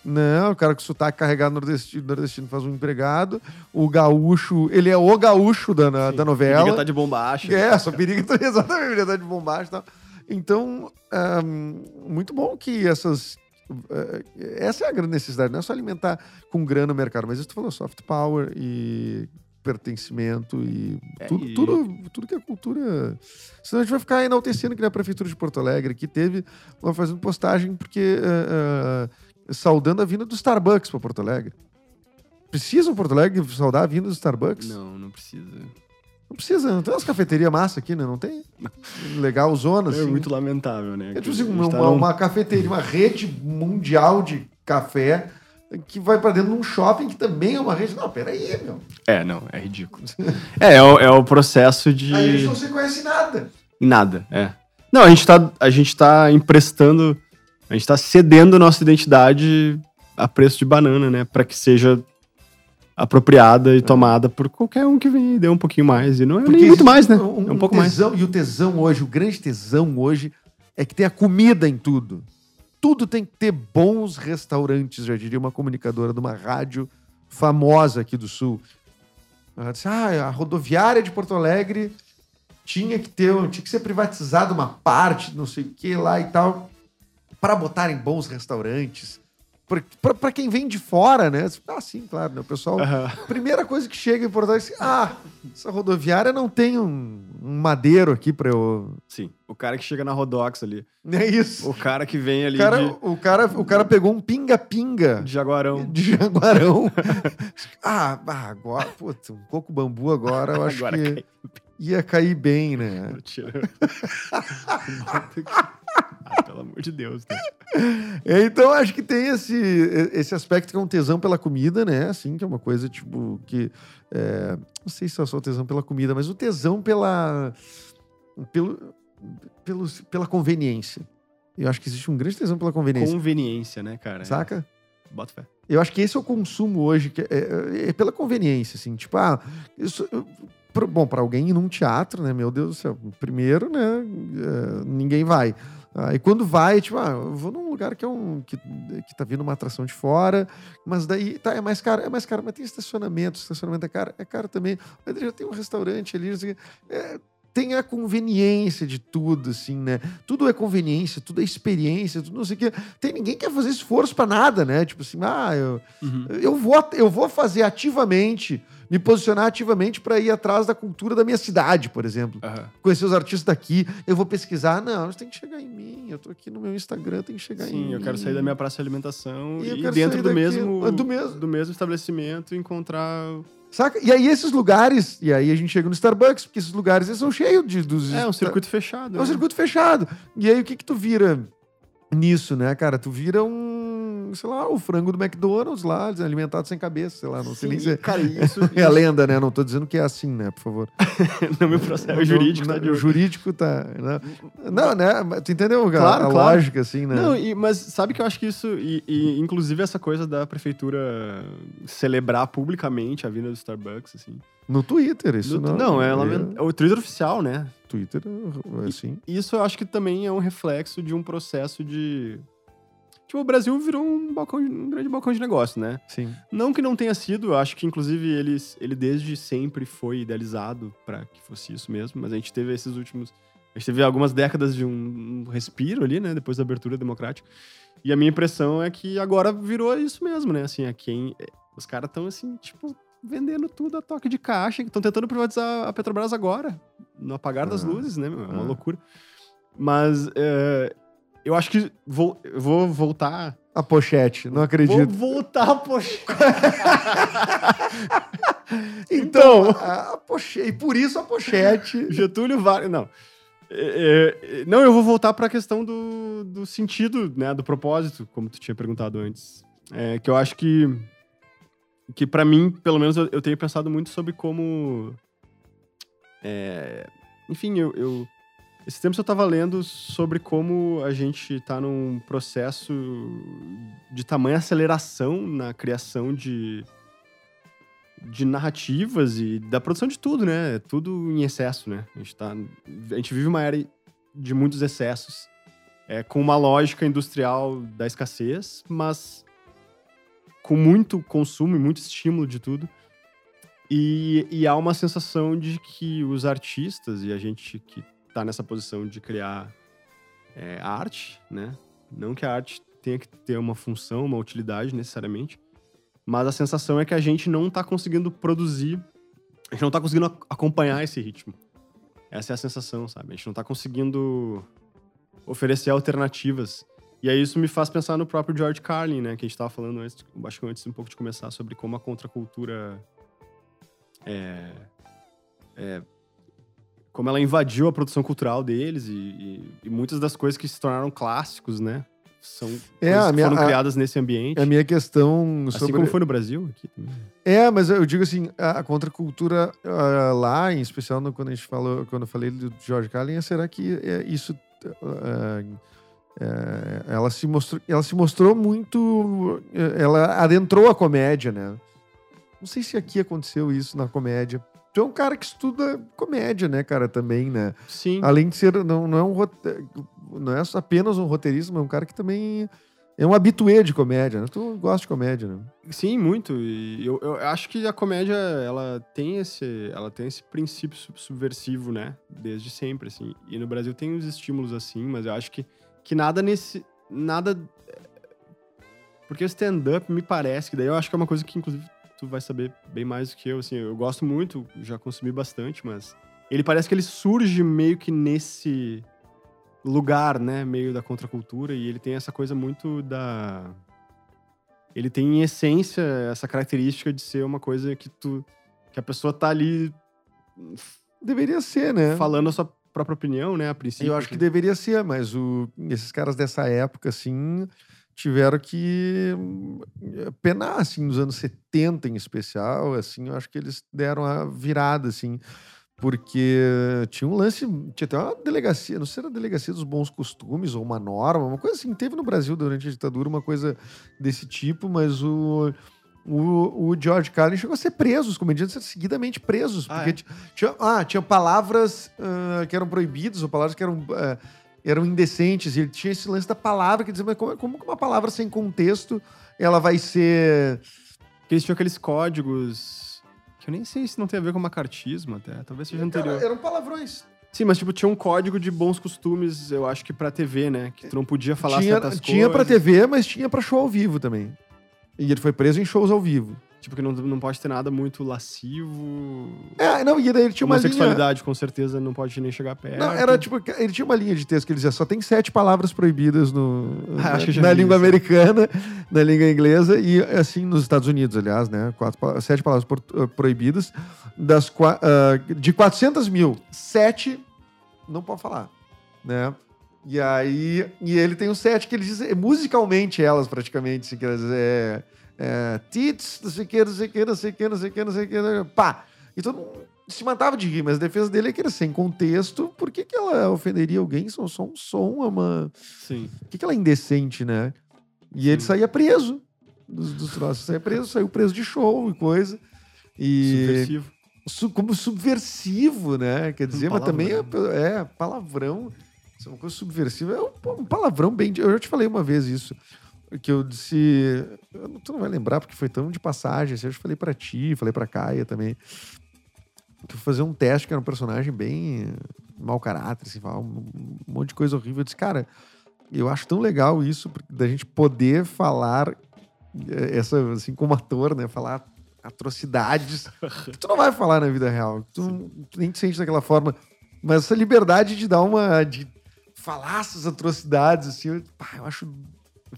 S2: né? O cara com sotaque carregado nordestino, nordestino faz um empregado. O gaúcho, ele é o gaúcho da, na-
S3: Sim,
S2: da novela.
S3: tá de bombacha.
S2: É, só periga exatamente, ele tá de bombacha e tal. Então, ahn, muito bom que essas. Eh, essa é a grande necessidade, não é só alimentar com grana o mercado, mas isso tu falou, soft power e pertencimento e,
S3: É,
S2: tudo,
S3: e-
S2: tudo, tudo que é cultura. Senão a gente vai ficar enaltecendo que nem a Prefeitura de Porto Alegre, que teve uma fazendo postagem porque eh, eh, saudando a vinda do Starbucks para Porto Alegre. Precisa o Porto Alegre saudar a vinda do Starbucks?
S3: Não, não precisa.
S2: Não precisa, não tem umas cafeterias massa aqui, né? Não tem? Legal, zona,
S3: É
S2: assim.
S3: muito lamentável, né?
S2: É tipo assim, uma,
S3: tá
S2: uma-
S3: num-
S2: cafeteria, uma rede mundial de café que vai pra dentro de um shopping que também é uma rede. Não, peraí, meu.
S3: É, não, é ridículo. é, é o, é o processo de.
S2: Aí a gente não se conhece nada.
S3: Nada, é. Não, a gente tá, a gente tá emprestando, a gente tá cedendo nossa identidade a preço de banana, né? Pra que seja apropriada e tomada por qualquer um que vem e dê um pouquinho mais. E não é nem muito mais, né?
S2: Um,
S3: é um pouco mais.
S2: tesão, E o tesão hoje, o grande tesão hoje, é que tem a comida em tudo. Tudo tem que ter bons restaurantes, já diria uma comunicadora de uma rádio famosa aqui do Sul. Ela disse: ah, a rodoviária de Porto Alegre tinha que ter, tinha que ser privatizada uma parte, não sei o que lá e tal, para botarem bons restaurantes. Para quem vem de fora, né? Ah, sim, claro, né? O pessoal
S3: Aham.
S2: Primeira coisa que chega em Porto Alegre é assim, ah, essa rodoviária não tem um, um madeiro aqui pra eu...
S3: Sim, o cara que chega na Rodox ali.
S2: É isso.
S3: O cara que vem ali
S2: O cara,
S3: de,
S2: o, cara, o cara pegou um pinga-pinga
S3: de Jaguarão.
S2: de jaguarão. ah, ah, agora, putz, um coco bambu agora, eu acho
S3: Agora
S2: que
S3: cai.
S2: ia cair bem, né?
S3: Tira. ah, pelo amor de Deus, né?
S2: Então, acho que tem esse, esse aspecto que é um tesão pela comida, né? Assim, que é uma coisa, tipo, que... é, não sei se é só o tesão pela comida, mas o tesão pela... Pelo, pelo, pela conveniência. Eu acho que existe um grande tesão pela conveniência.
S3: Conveniência, né, cara?
S2: Saca?
S3: Bota fé.
S2: Eu acho que esse é o consumo hoje, que é, é- é pela conveniência, assim. Tipo, ah, isso, eu- bom, para alguém ir num teatro, né? Meu Deus do céu. Primeiro, né? é, ninguém vai. Ah, e quando vai, tipo, ah, eu vou num lugar que é um. Que, que tá vindo uma atração de fora, mas daí tá, é mais caro, é mais caro, mas tem estacionamento, estacionamento é caro, é caro também. Mas já tem um restaurante ali, quê. É, tem a conveniência de tudo, assim, né? Tudo é conveniência, tudo é experiência, tudo não sei o quê. Tem ninguém que quer fazer esforço pra nada, né? Tipo assim, ah, eu,
S3: Uhum.
S2: eu vou, eu vou fazer ativamente, me posicionar ativamente para ir atrás da cultura da minha cidade, por exemplo.
S3: Aham.
S2: Conhecer os artistas daqui, eu vou pesquisar. Não, isso tem que chegar em mim. Eu tô aqui no meu Instagram, tem que chegar em mim.
S3: Sim, eu quero sair da minha praça de alimentação
S2: E
S3: e, dentro do
S2: daqui-
S3: mesmo,
S2: é do mesmo.
S3: do mesmo estabelecimento encontrar.
S2: Saca? E aí esses lugares, e aí a gente chega no Starbucks, porque esses lugares eles são cheios de, dos.
S3: É um circuito fechado.
S2: É um
S3: né?
S2: circuito fechado. E aí o que que tu vira nisso, né, cara? Tu vira um, sei lá, o frango do McDonald's lá, alimentado sem cabeça, sei lá, não sei nem
S3: Sim,
S2: se
S3: Cara, isso.
S2: é a lenda, né? Não tô dizendo que é assim, né, por favor.
S3: no meu processo o jurídico
S2: não,
S3: tá de
S2: O jurídico tá. Né? Não, né? Tu entendeu a-
S3: Claro,
S2: a
S3: claro.
S2: lógica, assim, né?
S3: Não, e- mas sabe que eu acho que isso, e, e inclusive essa coisa da prefeitura celebrar publicamente a vinda do Starbucks, assim.
S2: No Twitter, isso
S3: No-
S2: não.
S3: é, lament- o Twitter oficial, né?
S2: Twitter, assim.
S3: Isso eu acho que também é um reflexo de um processo de. Tipo, o Brasil virou um, balcão, um grande balcão de negócio, né?
S2: Sim.
S3: Não que não tenha sido, eu acho que inclusive ele, ele desde sempre foi idealizado para que fosse isso mesmo, mas a gente teve esses últimos. A gente teve algumas décadas de um, um respiro ali, né? Depois da abertura democrática. E a minha impressão é que agora virou isso mesmo, né? Assim, é quem. é, Os caras estão assim, tipo, vendendo tudo a toque de caixa, estão tentando privatizar a Petrobras agora, no apagar das
S2: Ah.
S3: luzes, né? É uma
S2: Ah.
S3: loucura. Mas é, eu acho que vou, vou voltar.
S2: A pochete, não acredito.
S3: Vou voltar, poxa.
S2: Então, a, a pochete. E por isso a pochete.
S3: Getúlio Vargas. Não. É, é, não, eu vou voltar para a questão do, do sentido, né, do propósito, como tu tinha perguntado antes. É, que eu acho que, que para mim, pelo menos, eu, eu, tenho pensado muito sobre como. É, enfim, eu, eu. Esse tempo eu estava lendo sobre como a gente está num processo de tamanha aceleração na criação de, de narrativas e da produção de tudo, né? Tudo em excesso, né? A gente, tá, a gente vive uma era de muitos excessos, é, com uma lógica industrial da escassez, mas com muito consumo e muito estímulo de tudo. E, e há uma sensação de que os artistas e a gente que está nessa posição de criar é, arte, né? Não que a arte tenha que ter uma função, uma utilidade necessariamente, mas a sensação é que a gente não tá conseguindo produzir, a gente não tá conseguindo acompanhar esse ritmo. Essa é a sensação, sabe? A gente não tá conseguindo oferecer alternativas. E aí isso me faz pensar no próprio George Carlin, né? Que a gente tava falando antes, acho que antes um pouco de começar, sobre como a contracultura é, é, como ela invadiu a produção cultural deles e, e, e, muitas das coisas que se tornaram clássicos, né? são
S2: é,
S3: a
S2: minha,
S3: foram criadas a, nesse ambiente.
S2: A minha questão
S3: assim sobre... como foi no Brasil aqui também.
S2: É, mas eu digo assim, a contracultura uh, lá, em especial no, quando a gente falou, quando eu falei do George Carlin, é, será que é, isso uh, ela se mostrou, ela se mostrou muito, ela adentrou a comédia, né? Não sei se aqui aconteceu isso na comédia. Tu é um cara que estuda comédia, né, cara, também, né?
S3: Sim.
S2: Além de ser, não, não é um não é apenas um roteirista, mas é um cara que também é um habituê de comédia, né? Tu gosta de comédia, né?
S3: Sim, muito. E eu, eu acho que a comédia, ela tem esse, ela tem esse princípio subversivo, né? Desde sempre, assim. E no Brasil tem uns estímulos assim, mas eu acho que, que nada nesse... Nada... Porque o stand-up me parece que daí eu acho que é uma coisa que, inclusive, tu vai saber bem mais do que eu, assim, eu gosto muito, já consumi bastante, mas ele parece que ele surge meio que nesse lugar, né, meio da contracultura e ele tem essa coisa muito da ele tem em essência essa característica de ser uma coisa que tu que a pessoa tá ali
S2: deveria ser, né?
S3: Falando a sua própria opinião, né, a princípio.
S2: Eu acho que deveria ser, mas o, esses caras dessa época assim, tiveram que eh, penar, assim, nos anos 70 em especial, assim, eu acho que eles deram a virada, assim, porque tinha um lance, tinha até uma delegacia, não sei se era a delegacia dos bons costumes ou uma norma, uma coisa assim, teve no Brasil durante a ditadura uma coisa desse tipo, mas o... O, o, George Carlin chegou a ser preso, os comediantes eram seguidamente presos. Ah, porque é? tinha, ah, tinha palavras uh, que eram proibidas, ou palavras que eram uh, eram indecentes. E ele tinha esse lance da palavra que dizia, mas como, como uma palavra sem contexto ela vai ser.
S3: Porque eles tinham aqueles códigos. Que eu nem sei se não tem a ver com macartismo até. Talvez seja anterior.
S2: Cara, eram palavrões.
S3: Sim, mas tipo, tinha um código de bons costumes, eu acho que pra TV, né? Que tu não podia falar
S2: tinha,
S3: certas
S2: tinha
S3: coisas.
S2: Tinha pra TV, mas tinha pra show ao vivo também. E ele foi preso em shows ao vivo.
S3: Tipo, que não, não pode ter nada muito lascivo.
S2: É, não, e daí ele tinha uma
S3: sexualidade,
S2: linha...
S3: com certeza, não pode nem chegar perto.
S2: Não, era tipo, ele tinha uma linha de texto que ele dizia, só tem sete palavras proibidas no,
S3: ah,
S2: na, na língua americana, na língua inglesa, e assim, nos Estados Unidos, aliás, né, quatro, sete palavras eh, proibidas, das, uh, de 400 mil, sete não pode falar, né? E aí, e ele tem um sete que ele diz, musicalmente elas praticamente, se quer dizer... É, é, tits, não sei o que, não sei o que, não sei o que, não sei o que, não sei o que, pá. E todo mundo se matava de rir, mas a defesa dele é que era sem contexto. Por que, que ela ofenderia alguém? Só, só um som, é uma.
S3: Sim.
S2: Por que, que ela é indecente, né? E Sim. ele saía preso dos, dos troços. Saía preso, saiu preso de show e coisa. E...
S3: Subversivo.
S2: Su, como subversivo, né? Quer dizer, um mas também é, é palavrão. Isso é uma coisa subversiva. É um, palavrão bem. Eu já te falei uma vez isso que eu disse. Tu não vai lembrar porque foi tão de passagem. Assim, eu falei para ti, falei para Caia também. Que fazer um teste que era um personagem bem mau caráter, assim, um monte de coisa horrível. Eu disse, cara, eu acho tão legal isso da gente poder falar eh, essa, assim, como ator, né? Falar atrocidades que tu não vai falar na vida real. Tu, tu nem te sente daquela forma. Mas essa liberdade de dar uma. de falar essas atrocidades, assim, eu, pá, eu acho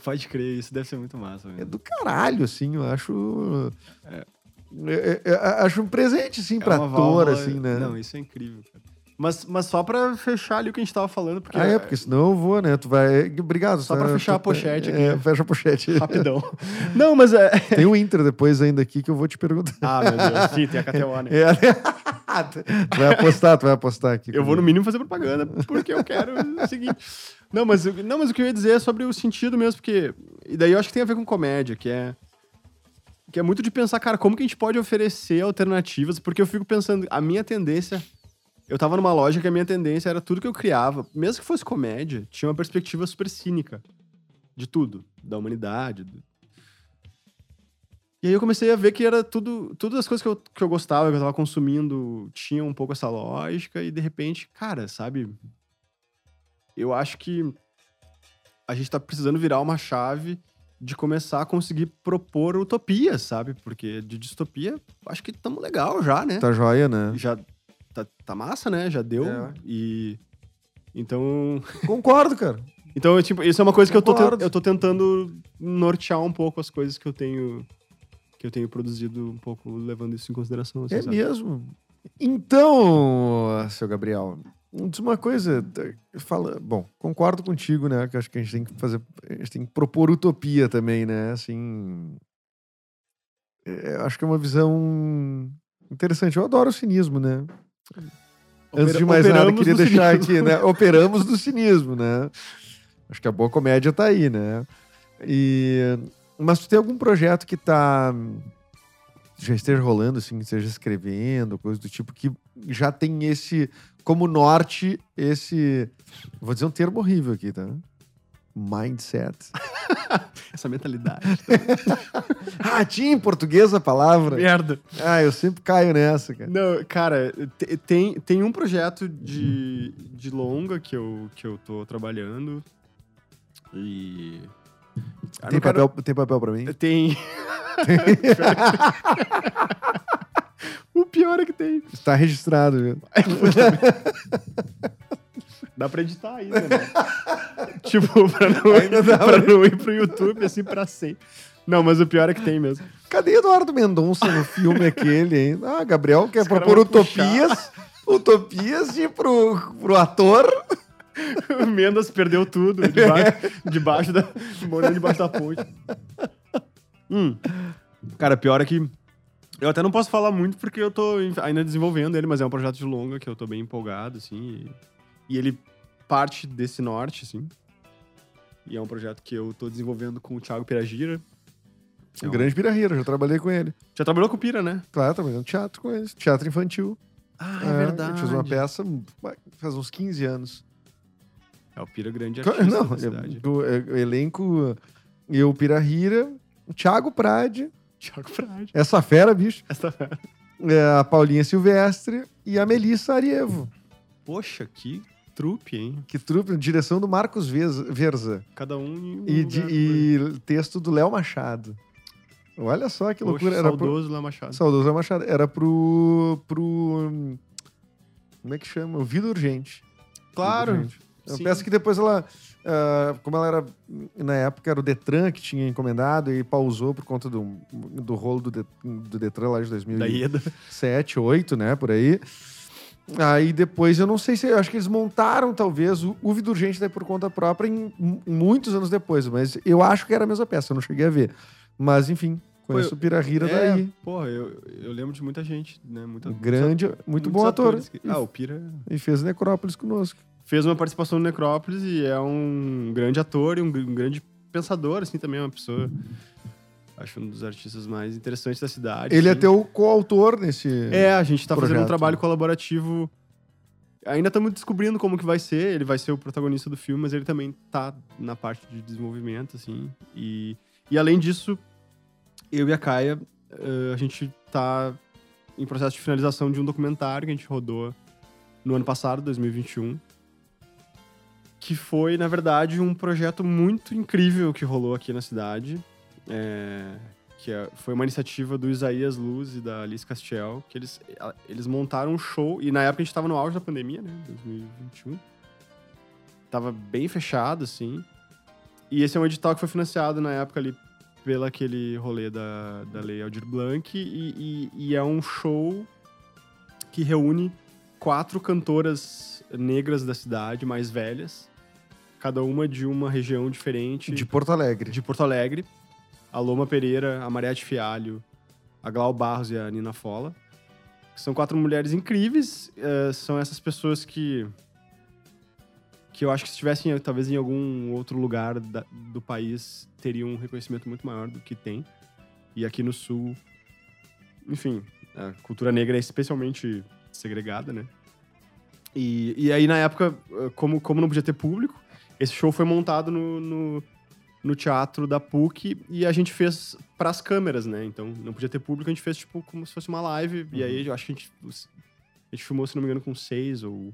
S3: Pode crer, isso deve ser muito massa. Mesmo.
S2: É do caralho, assim, eu acho. É. É, é, é acho um presente, assim, é pra ator, válvula... assim, né?
S3: Não, isso é incrível, cara. Mas, mas só pra fechar ali o que a gente tava falando, porque
S2: Ah, é, porque senão eu vou, né? Tu vai. Obrigado.
S3: Só
S2: tá?
S3: pra fechar a pochete
S2: É,
S3: aqui.
S2: fecha a pochete.
S3: rapidão. Não, mas é.
S2: Tem um Inter depois ainda aqui que eu vou te perguntar.
S3: Ah, meu Deus. Sim, tem a KTO, né?
S2: É, tu vai apostar, tu vai apostar aqui.
S3: Eu vou no mínimo fazer propaganda, porque eu quero o seguinte. Não mas, não, mas o que eu ia dizer é sobre o sentido mesmo, porque. E daí eu acho que tem a ver com comédia, que é. Que é muito de pensar, cara, como que a gente pode oferecer alternativas? Porque eu fico pensando, a minha tendência. Eu tava numa loja que a minha tendência era tudo que eu criava, mesmo que fosse comédia, tinha uma perspectiva super cínica de tudo, da humanidade. do- E aí eu comecei a ver que era tudo, todas as coisas que eu, que eu gostava, que eu tava consumindo, tinham um pouco essa lógica, e de repente, cara, sabe? Eu acho que a gente tá precisando virar uma chave de começar a conseguir propor utopias, sabe? Porque de distopia, acho que estamos legal já, né?
S2: Tá joia, né?
S3: Já tá, tá massa, né? Já deu.
S2: É.
S3: E. Então.
S2: Concordo, cara.
S3: Então, tipo, isso é uma coisa que eu tô,
S2: Concordo.
S3: eu tô tentando nortear um pouco as coisas que eu tenho. Que eu tenho produzido um pouco, levando isso em consideração. assim,
S2: É
S3: sabe?
S2: mesmo. Então, seu Gabriel, diz uma coisa. Fala, bom, concordo contigo, né? Que eu acho que a gente tem que fazer. A gente tem que propor utopia também, né? Assim. é, eu acho que é uma visão interessante. Eu adoro o cinismo, né? Antes de mais nada, queria deixar
S3: cinismo.
S2: aqui, né? Operamos do cinismo, né? Acho que a boa comédia tá aí, né? E... Mas tu tem algum projeto que tá já esteja rolando, assim, esteja escrevendo, coisa do tipo, que já tem esse, como norte, esse. Vou dizer um termo horrível aqui, tá? Mindset.
S3: Essa mentalidade.
S2: Ah, tinha em português a palavra?
S3: Merda.
S2: Ah, eu sempre caio nessa, cara.
S3: Não, cara, te- tem, tem um projeto de, de longa que eu, que eu tô trabalhando. E. Ah,
S2: Tem
S3: não quero-
S2: papel, tem papel pra mim?
S3: Tem. o pior é que tem.
S2: Está registrado, viu?
S3: Dá pra editar ainda, né? tipo, pra não,
S2: Ainda dá
S3: pra não ir pro YouTube assim pra sempre. Não, mas o pior é que tem mesmo.
S2: Cadê Eduardo Mendonça no filme aquele, hein? Ah, Gabriel quer
S3: Os
S2: propor
S3: vão puxar.
S2: utopias. Utopias de pro, pro ator.
S3: O Mendas perdeu tudo debaixo, debaixo da. morando debaixo da ponte. Hum. Cara, pior é que. Eu até não posso falar muito porque eu tô ainda desenvolvendo ele, mas é um projeto de longa que eu tô bem empolgado, assim. E, e ele parte desse norte, assim. E é um projeto que eu tô desenvolvendo com o Thiago Piragira. É um-
S2: Grande Pirahira, já trabalhei com ele.
S3: Já trabalhou com o Pira, né?
S2: Claro, trabalhei no teatro com ele. Teatro infantil.
S3: Ah,
S2: A gente fez uma peça faz uns 15 anos.
S3: É o Pira grande artista
S2: Não,
S3: da cidade.
S2: é- o, é- o elenco, eu, Pirahira, o Thiago Prade,
S3: Thiago Frade.
S2: essa fera, bicho,
S3: Essa...
S2: é, a Paulinha Silvestre e a Melissa Arievo.
S3: Poxa, que trupe, hein?
S2: Que trupe, direção do Marcos Verza.
S3: Cada um em um
S2: E, de- e texto do Léo Machado. Olha só que loucura. Era pro,
S3: saudoso Léo Machado.
S2: saudoso Léo Machado. Era pro, pro. Como é que chama? O Vida Urgente.
S3: Claro.
S2: Vida Urgente. Uma
S3: sim.
S2: peça que depois ela. ah, como ela era. Na época era o Detran que tinha encomendado e pausou por conta do, do rolo do, Det- do Detran lá de 2000.
S3: Da Ieda.
S2: 7, 8, né? Por aí. Aí depois, eu não sei se. Eu acho que eles montaram, talvez, o, o Vida Urgente daí por conta própria em, muitos anos depois. Mas eu acho que era a mesma peça, eu não cheguei a ver. Mas, enfim, conheço
S3: Pô,
S2: o Pirahira
S3: É,
S2: daí.
S3: porra, eu, eu lembro de muita gente, né? Muita,
S2: grande, muito
S3: muitos
S2: bom ator.
S3: que- Ah, o Pira
S2: E fez Necrópolis conosco.
S3: fez uma participação no Necrópolis e é um grande ator e um, um grande pensador, assim, também uma pessoa... Acho um dos artistas mais interessantes da cidade.
S2: Ele é
S3: assim.
S2: teu coautor nesse.
S3: É, a gente tá fazendo um trabalho colaborativo. Ainda estamos descobrindo como que vai ser. Ele vai ser o protagonista do filme, mas ele também tá na parte de desenvolvimento, assim. E, e além disso, eu e a Caia, eh, a gente tá em processo de finalização de um documentário que a gente rodou no ano passado, 2021. Que foi, na verdade, um projeto muito incrível que rolou aqui na cidade. É, que é- foi uma iniciativa do Isaías Luz e da Alice Castiel, que eles, eles montaram um show, e na época a gente tava no auge da pandemia, né, 2021. Tava bem fechado, assim. E esse é um edital que foi financiado na época ali pela aquele rolê da, da Lei Aldir Blanc, e, e- e é um show que reúne quatro cantoras negras da cidade, mais velhas, cada uma de uma região diferente
S2: De Porto Alegre.
S3: de Porto Alegre. A Loma Pereira, a Mariette Fialho, a Glau Barros e a Nina Fola. São quatro mulheres incríveis. eh, são essas pessoas que. que eu acho que se estivessem talvez em algum outro lugar da- do país teriam um reconhecimento muito maior do que tem. E aqui no Sul. Enfim, a cultura negra é especialmente segregada, né? E, e aí, na época, eh, como, como não podia ter público, esse show foi montado no, no, no teatro da PUC e a gente fez pras câmeras, né? Então, não podia ter público, a gente fez, tipo, como se fosse uma live. E aí, eu acho que a gente, a gente filmou, se não me engano, com seis ou,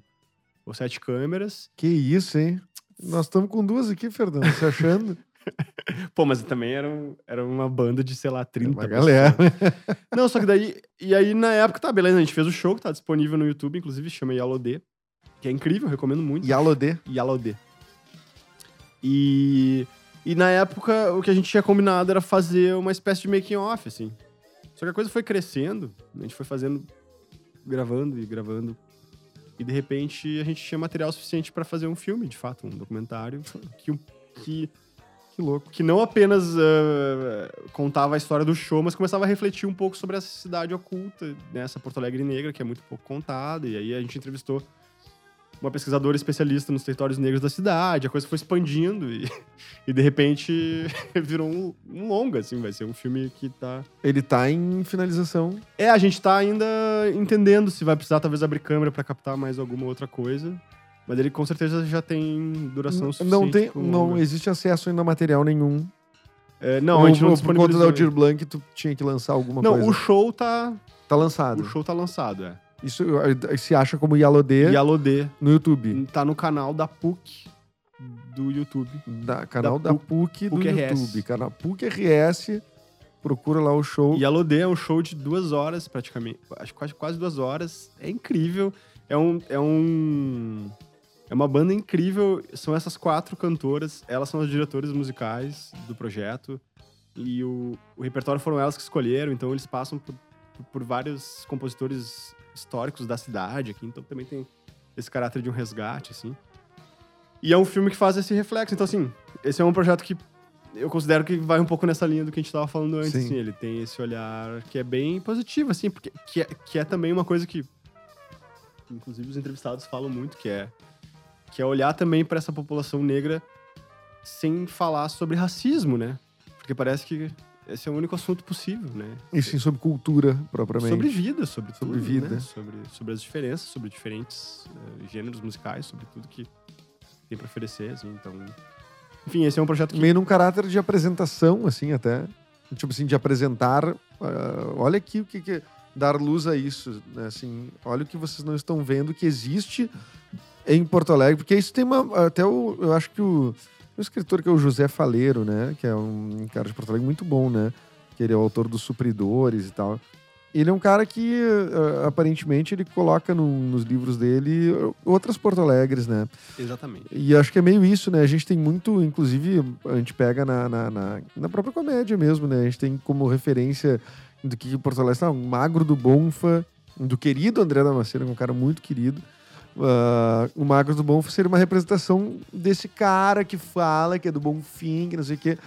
S3: ou sete câmeras.
S2: Que isso, hein? Nós estamos com duas aqui, Fernando, se achando.
S3: Pô, mas também era, um- era uma banda de, sei lá, 30
S2: Uma galera.
S3: Não, só que daí... E aí, na época, tá, beleza, a gente fez o show, que tá disponível no YouTube, inclusive, chama Yalodê. Que é incrível, recomendo muito.
S2: Yalodê.
S3: Yalodê. E, e na época, o que a gente tinha combinado era fazer uma espécie de making off, assim. Só que a coisa foi crescendo, a gente foi fazendo, gravando e gravando. E de repente a gente tinha material suficiente pra fazer um filme, de fato, um documentário que, que,
S2: Que louco.
S3: que não apenas ah, contava a história do show, mas começava a refletir um pouco sobre essa cidade oculta, né, essa Porto Alegre negra, que é muito pouco contada. E aí a gente entrevistou uma pesquisadora especialista nos territórios negros da cidade, a coisa foi expandindo e, e de repente virou um, um longa, assim, vai ser um filme que tá...
S2: Ele tá em finalização.
S3: É, a gente tá ainda entendendo se vai precisar talvez abrir câmera pra captar mais alguma outra coisa, mas ele com certeza já tem duração suficiente.
S2: Não tem, não existe acesso ainda a material nenhum.
S3: É, não,
S2: Ou-
S3: a gente não
S2: por conta da Aldir Blanc, tu tinha que lançar alguma
S3: Não,
S2: coisa.
S3: o show tá.
S2: Tá lançado.
S3: O show tá lançado, é.
S2: Isso se acha como Yalodê
S3: E a Lodê
S2: no YouTube.
S3: tá no canal da PUC do YouTube.
S2: Da, canal
S3: Da
S2: da, PUC, do
S3: PUC.
S2: YouTube. Canal PUC RS. Procura lá o show.
S3: E a Lodê é um show de duas horas, praticamente. Acho que quase, quase duas horas. É incrível. É um. É um. É uma banda incrível. São essas quatro cantoras. Elas são as diretoras musicais do projeto. E o, o repertório foram elas que escolheram. Então eles passam por- por vários compositores históricos da cidade aqui. Então também tem esse caráter de um resgate, assim. E é um filme que faz esse reflexo. Então, assim, esse é um projeto que eu considero que vai um pouco nessa linha do que a gente tava falando antes,
S2: Sim.
S3: assim. Ele tem esse olhar que é bem positivo, assim, porque que é, que é também uma coisa que, inclusive, os entrevistados falam muito, que é, que é olhar também para essa população negra sem falar sobre racismo, né? Porque parece que esse é o único assunto possível, né?
S2: E sim, sobre cultura, propriamente.
S3: Sobre vida, sobre
S2: Sobre
S3: tudo,
S2: vida.
S3: né? Sobre, sobre as diferenças, sobre diferentes eh, gêneros musicais, sobre tudo que tem pra oferecer, assim, então... Enfim, esse é um projeto que...
S2: Meio num caráter de apresentação, assim, até. Tipo assim, de apresentar. ah, olha aqui o que, que. Dar luz a isso, né? Assim, olha o que vocês não estão vendo que existe em Porto Alegre. Porque isso tem uma. Até o. Eu acho que o. O escritor que é o José Faleiro, né? Que é um cara de Porto Alegre muito bom, né? Que ele é o autor dos Supridores e tal. Ele é um cara que, ah, aparentemente, ele coloca no- nos livros dele outras Porto Alegres, né?
S3: Exatamente.
S2: E acho que é meio isso, né? A gente tem muito, inclusive, a gente pega na, na, na, na própria comédia mesmo, né? A gente tem como referência do que Porto Alegre está, o Magro do Bonfa, do querido André Damasceno, que é um cara muito querido. Ah, o Magro do Bonfa seria uma representação desse cara que fala que é do Bonfim, que não sei o quê.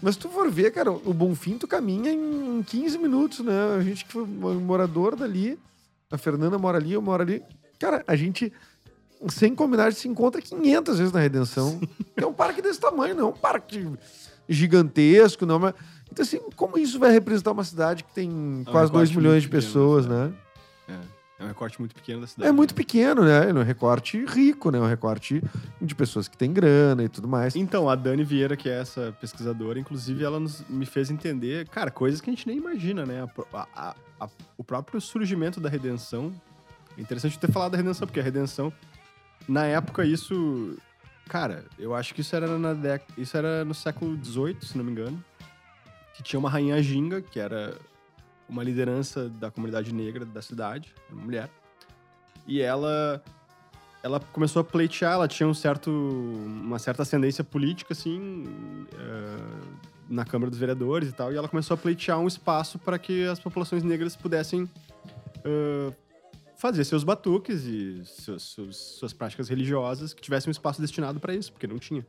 S2: Mas se tu for ver, cara, o Bonfim tu caminha em 15 minutos, né? A gente que foi morador dali, a Fernanda mora ali, eu moro ali. Cara, a gente sem combinar, a gente se encontra 500 vezes na Redenção. É um parque desse tamanho, não é um parque gigantesco, não. Mas... Então, assim, como isso vai representar uma cidade que tem quase 2
S3: recorte
S2: milhões de
S3: pequeno,
S2: pessoas,
S3: né?
S2: né?
S3: É, é um recorte muito pequeno da cidade.
S2: É muito
S3: né?
S2: pequeno, né? É um recorte rico, né? É um recorte de pessoas que têm grana e tudo mais.
S3: Então, a Dani Vieira, que é essa pesquisadora, inclusive, ela nos- me fez entender, cara, coisas que a gente nem imagina, né? A a- a- o próprio surgimento da redenção. É interessante ter falado da redenção, porque a redenção, na época, isso. Cara, eu acho que isso era, na dec... isso era no século XVIII, se não me engano. Que tinha uma rainha Ginga, que era uma liderança da comunidade negra da cidade, uma mulher. E ela ela começou a pleitear, ela tinha um certo, uma certa ascendência política, assim, eh, na Câmara dos Vereadores e tal, e ela começou a pleitear um espaço para que as populações negras pudessem eh, fazer seus batuques e seus, seus- suas práticas religiosas que tivessem um espaço destinado para isso, porque não tinha.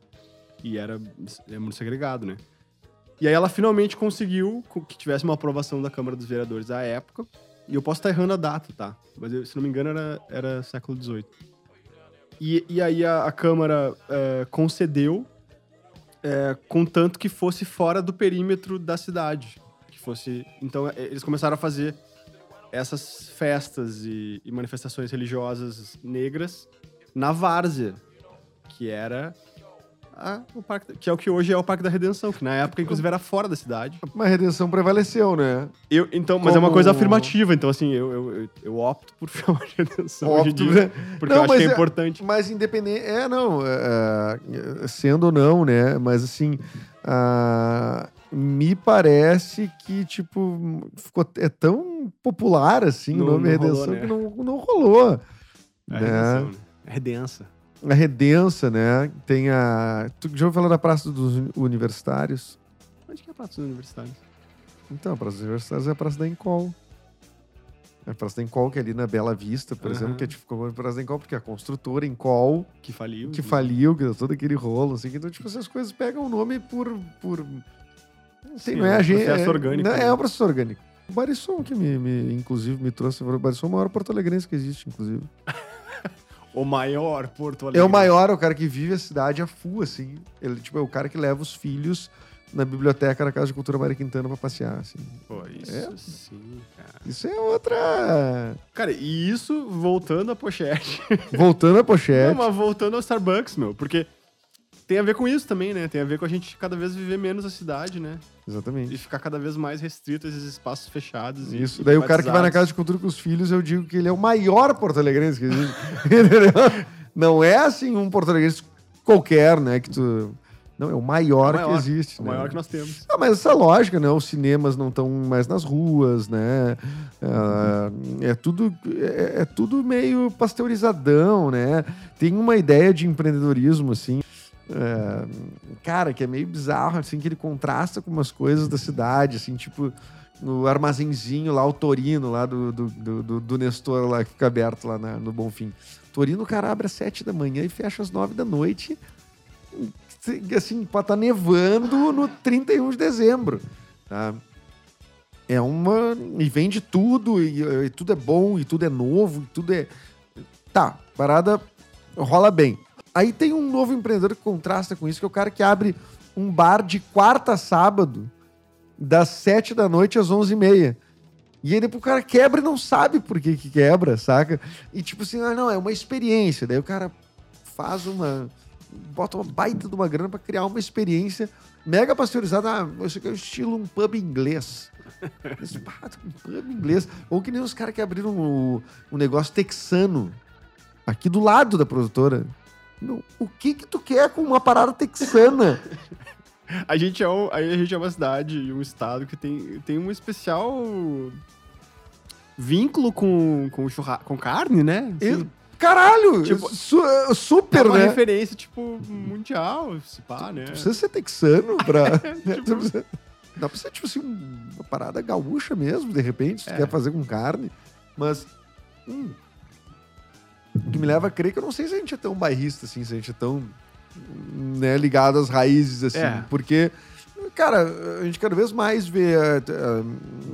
S3: E era é muito segregado, né? E aí ela finalmente conseguiu co- que tivesse uma aprovação da Câmara dos Vereadores à época. E eu posso estar errando a data, tá? Mas eu- se não me engano era, era século XVIII. E, e aí a, a Câmara eh, concedeu, eh, contanto que fosse fora do perímetro da cidade. Que fosse. Então eh, eles começaram a fazer essas festas e, e manifestações religiosas negras na Várzea, que era a- o parque, que é o que hoje é o Parque da Redenção, que na época inclusive era fora da cidade.
S2: Mas a redenção prevaleceu, né?
S3: Eu, então, mas é uma
S2: Como-
S3: coisa afirmativa, então assim, eu, eu, eu, eu opto por chamar de redenção hoje em
S2: Opto,
S3: dia,
S2: né?
S3: porque
S2: Não,
S3: eu acho que é
S2: é-
S3: importante.
S2: Mas independente. É, não. é, é, sendo ou não, né? Mas assim. ah, me parece que, tipo, ficou, é tão popular assim
S3: Não-
S2: o nome
S3: não rolou,
S2: Redenção
S3: né?
S2: que não, não rolou.
S3: É
S2: né?
S3: redenção, né? É redença.
S2: A Redença, né? Tem a. Tu já ouviu falar da Praça dos Uni- Universitários?
S3: Onde que é a Praça dos Universitários?
S2: Então, a Praça dos Universitários é a Praça da Encol. É a Praça da Encol, que é ali na Bela Vista, por
S3: Aham.
S2: exemplo, que é tipo a Praça da Encol, porque a construtora Encol
S3: Que faliu.
S2: que faliu, que deu todo aquele rolo, assim, então, tipo, essas coisas pegam o nome por. por não sei,
S3: Sim,
S2: não é
S3: é um
S2: gente.
S3: processo
S2: é,
S3: orgânico,
S2: Não,
S3: né?
S2: é um processo orgânico. O Barisson que me, me- inclusive, me trouxe. O Barisson é o maior porto-alegrense que existe, inclusive.
S3: O maior Porto Alegre.
S2: É o maior, é o cara que vive a cidade a full, assim. Ele, tipo, é o cara que leva os filhos na biblioteca da Casa de Cultura Maria Quintana pra passear, assim.
S3: Pô, isso
S2: É.
S3: sim, cara.
S2: Isso é outra...
S3: Cara, e isso voltando à pochete.
S2: Voltando à pochete.
S3: Não, mas voltando ao Starbucks, meu. Porque tem a ver com isso também, né? Tem a ver com a gente cada vez viver menos a cidade, né? E
S2: Exatamente.
S3: ficar cada vez mais restrito a esses espaços fechados. e-
S2: Isso.
S3: e
S2: Daí o cara que vai na. Casa de Cultura com os filhos, eu digo que ele é o maior porto-alegrense que existe. Entendeu? Não é assim um porto-alegrense qualquer, né? Que tu... Não, é o maior,
S3: É o maior,
S2: que existe.
S3: O
S2: né?
S3: maior que nós temos.
S2: Ah, mas essa lógica, né? Os cinemas não estão mais nas ruas, né? Ah, é, tudo, é, é tudo meio pasteurizadão, né? Tem uma ideia de empreendedorismo, assim, é, cara, que é meio bizarro, assim, que ele contrasta com umas coisas da cidade, assim, tipo no armazenzinho lá, o Torino, lá do, do, do, do- Nestor, lá, que fica aberto lá na- no Bonfim. Torino, o cara abre às sete da manhã e fecha às nove da noite assim, pode estar nevando no 31 de dezembro, tá? É uma... E vende tudo, e, e tudo é bom, e tudo é novo, e tudo é... Tá, parada rola bem. Aí tem um novo empreendedor que contrasta com isso, que é o cara que abre um bar de quarta a sábado, das sete da noite às onze e meia. E aí depois o cara quebra e não sabe por que que quebra, saca? E tipo assim, ah, não, é uma experiência. Daí o cara faz uma... Bota uma baita de uma grana pra criar uma experiência mega pasteurizada. Ah, isso aqui é estilo um pub inglês. Um pub inglês. Ou que nem os caras que abriram o negócio texano aqui do lado da produtora. O que que tu quer com uma parada texana?
S3: A gente, é um, aí a gente é uma cidade e um estado que tem, tem um especial vínculo com, com, churra, com carne, né?
S2: E- Caralho!
S3: Tipo,
S2: su-
S3: é
S2: super,
S3: uma
S2: né?
S3: referência, tipo, mundial, se pá, né?
S2: Não precisa ser texano pra.
S3: Tipo-
S2: Não precisa- Dá pra ser, tipo assim, um- uma parada gaúcha mesmo, de repente, se tu
S3: É.
S2: quer fazer com carne. Mas. hum, o que me leva a crer que eu não sei se a gente é tão bairrista, assim, se a gente é tão né, ligado às raízes, assim.
S3: É.
S2: Porque, cara, a gente cada vez mais vê t- ah,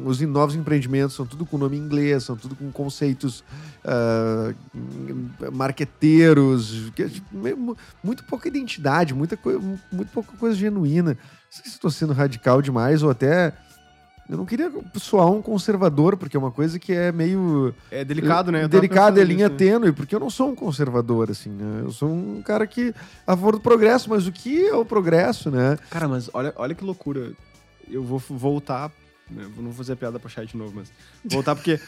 S2: os novos empreendimentos, são tudo com nome inglês, são tudo com conceitos ah, marqueteiros, que tipo, muito pouca identidade, muita muito pouca coisa genuína. Não sei se estou sendo radical demais ou até. Eu não queria soar um conservador, porque é uma coisa que é meio.
S3: É delicado, né? Eu
S2: Delicado, é linha
S3: nisso,
S2: tênue, porque eu não sou um conservador, assim, né? Eu sou um cara que. a favor do progresso, mas o que é o progresso, né?
S3: Cara, mas olha, olha que loucura. Eu vou voltar. né, Não vou fazer a piada pra chat de novo, mas. Voltar porque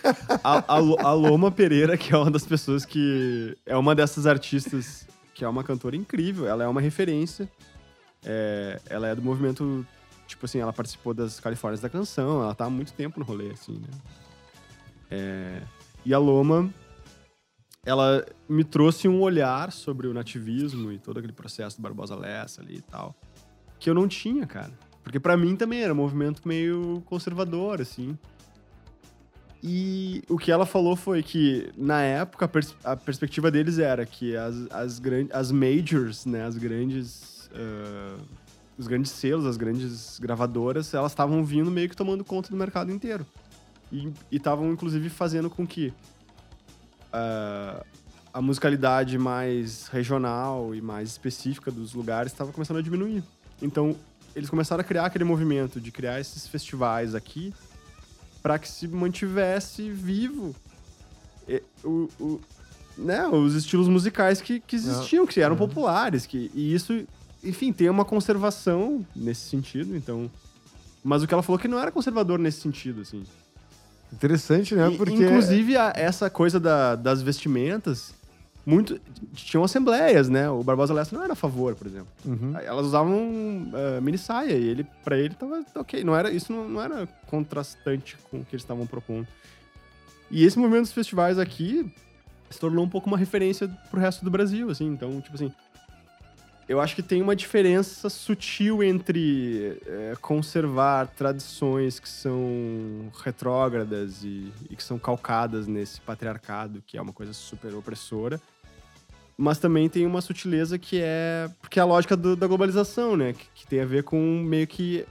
S3: a, a, a Loma Pereira, que é uma das pessoas que. É uma dessas artistas que é uma cantora incrível, ela é uma referência. É, ela é do movimento. Tipo assim, ela participou das Califórnias da Canção, ela tá há muito tempo no rolê, assim, né? É, e a Loma, ela me trouxe um olhar sobre o nativismo e todo aquele processo do Barbosa Lessa ali e tal, que eu não tinha, cara. Porque pra mim também era um movimento meio conservador, assim. E o que ela falou foi que, na época, a, pers a perspectiva deles era que as, as, as majors, né, as grandes. Uh, os grandes selos, as grandes gravadoras, elas estavam vindo meio que tomando conta do mercado inteiro. E estavam, inclusive, fazendo com que uh, a musicalidade mais regional e mais específica dos lugares estava começando a diminuir. Então, eles começaram a criar aquele movimento de criar esses festivais aqui para que se mantivesse vivo e, o, o, né, os estilos musicais que, que existiam, que eram populares. Que, e isso, enfim, tem uma conservação nesse sentido, então... Mas o que ela falou que não era conservador nesse sentido, assim.
S2: Interessante, né? Porque...
S3: Inclusive, a, essa coisa da, das vestimentas muito. Tinham assembleias, né? O Barbosa Lessa não era a favor, por exemplo. Uhum. Elas usavam uh, mini saia e ele, pra ele, tava ok. Não era, isso não, não era contrastante com o que eles estavam propondo. E esse movimento dos festivais aqui se tornou um pouco uma referência pro resto do Brasil, assim. Então, tipo assim. Eu acho que tem uma diferença sutil entre é, conservar tradições que são retrógradas e, e que são calcadas nesse patriarcado, que é uma coisa super opressora, mas também tem uma sutileza que é. Porque é a lógica do, da globalização, né? Que, que, tem a ver com meio que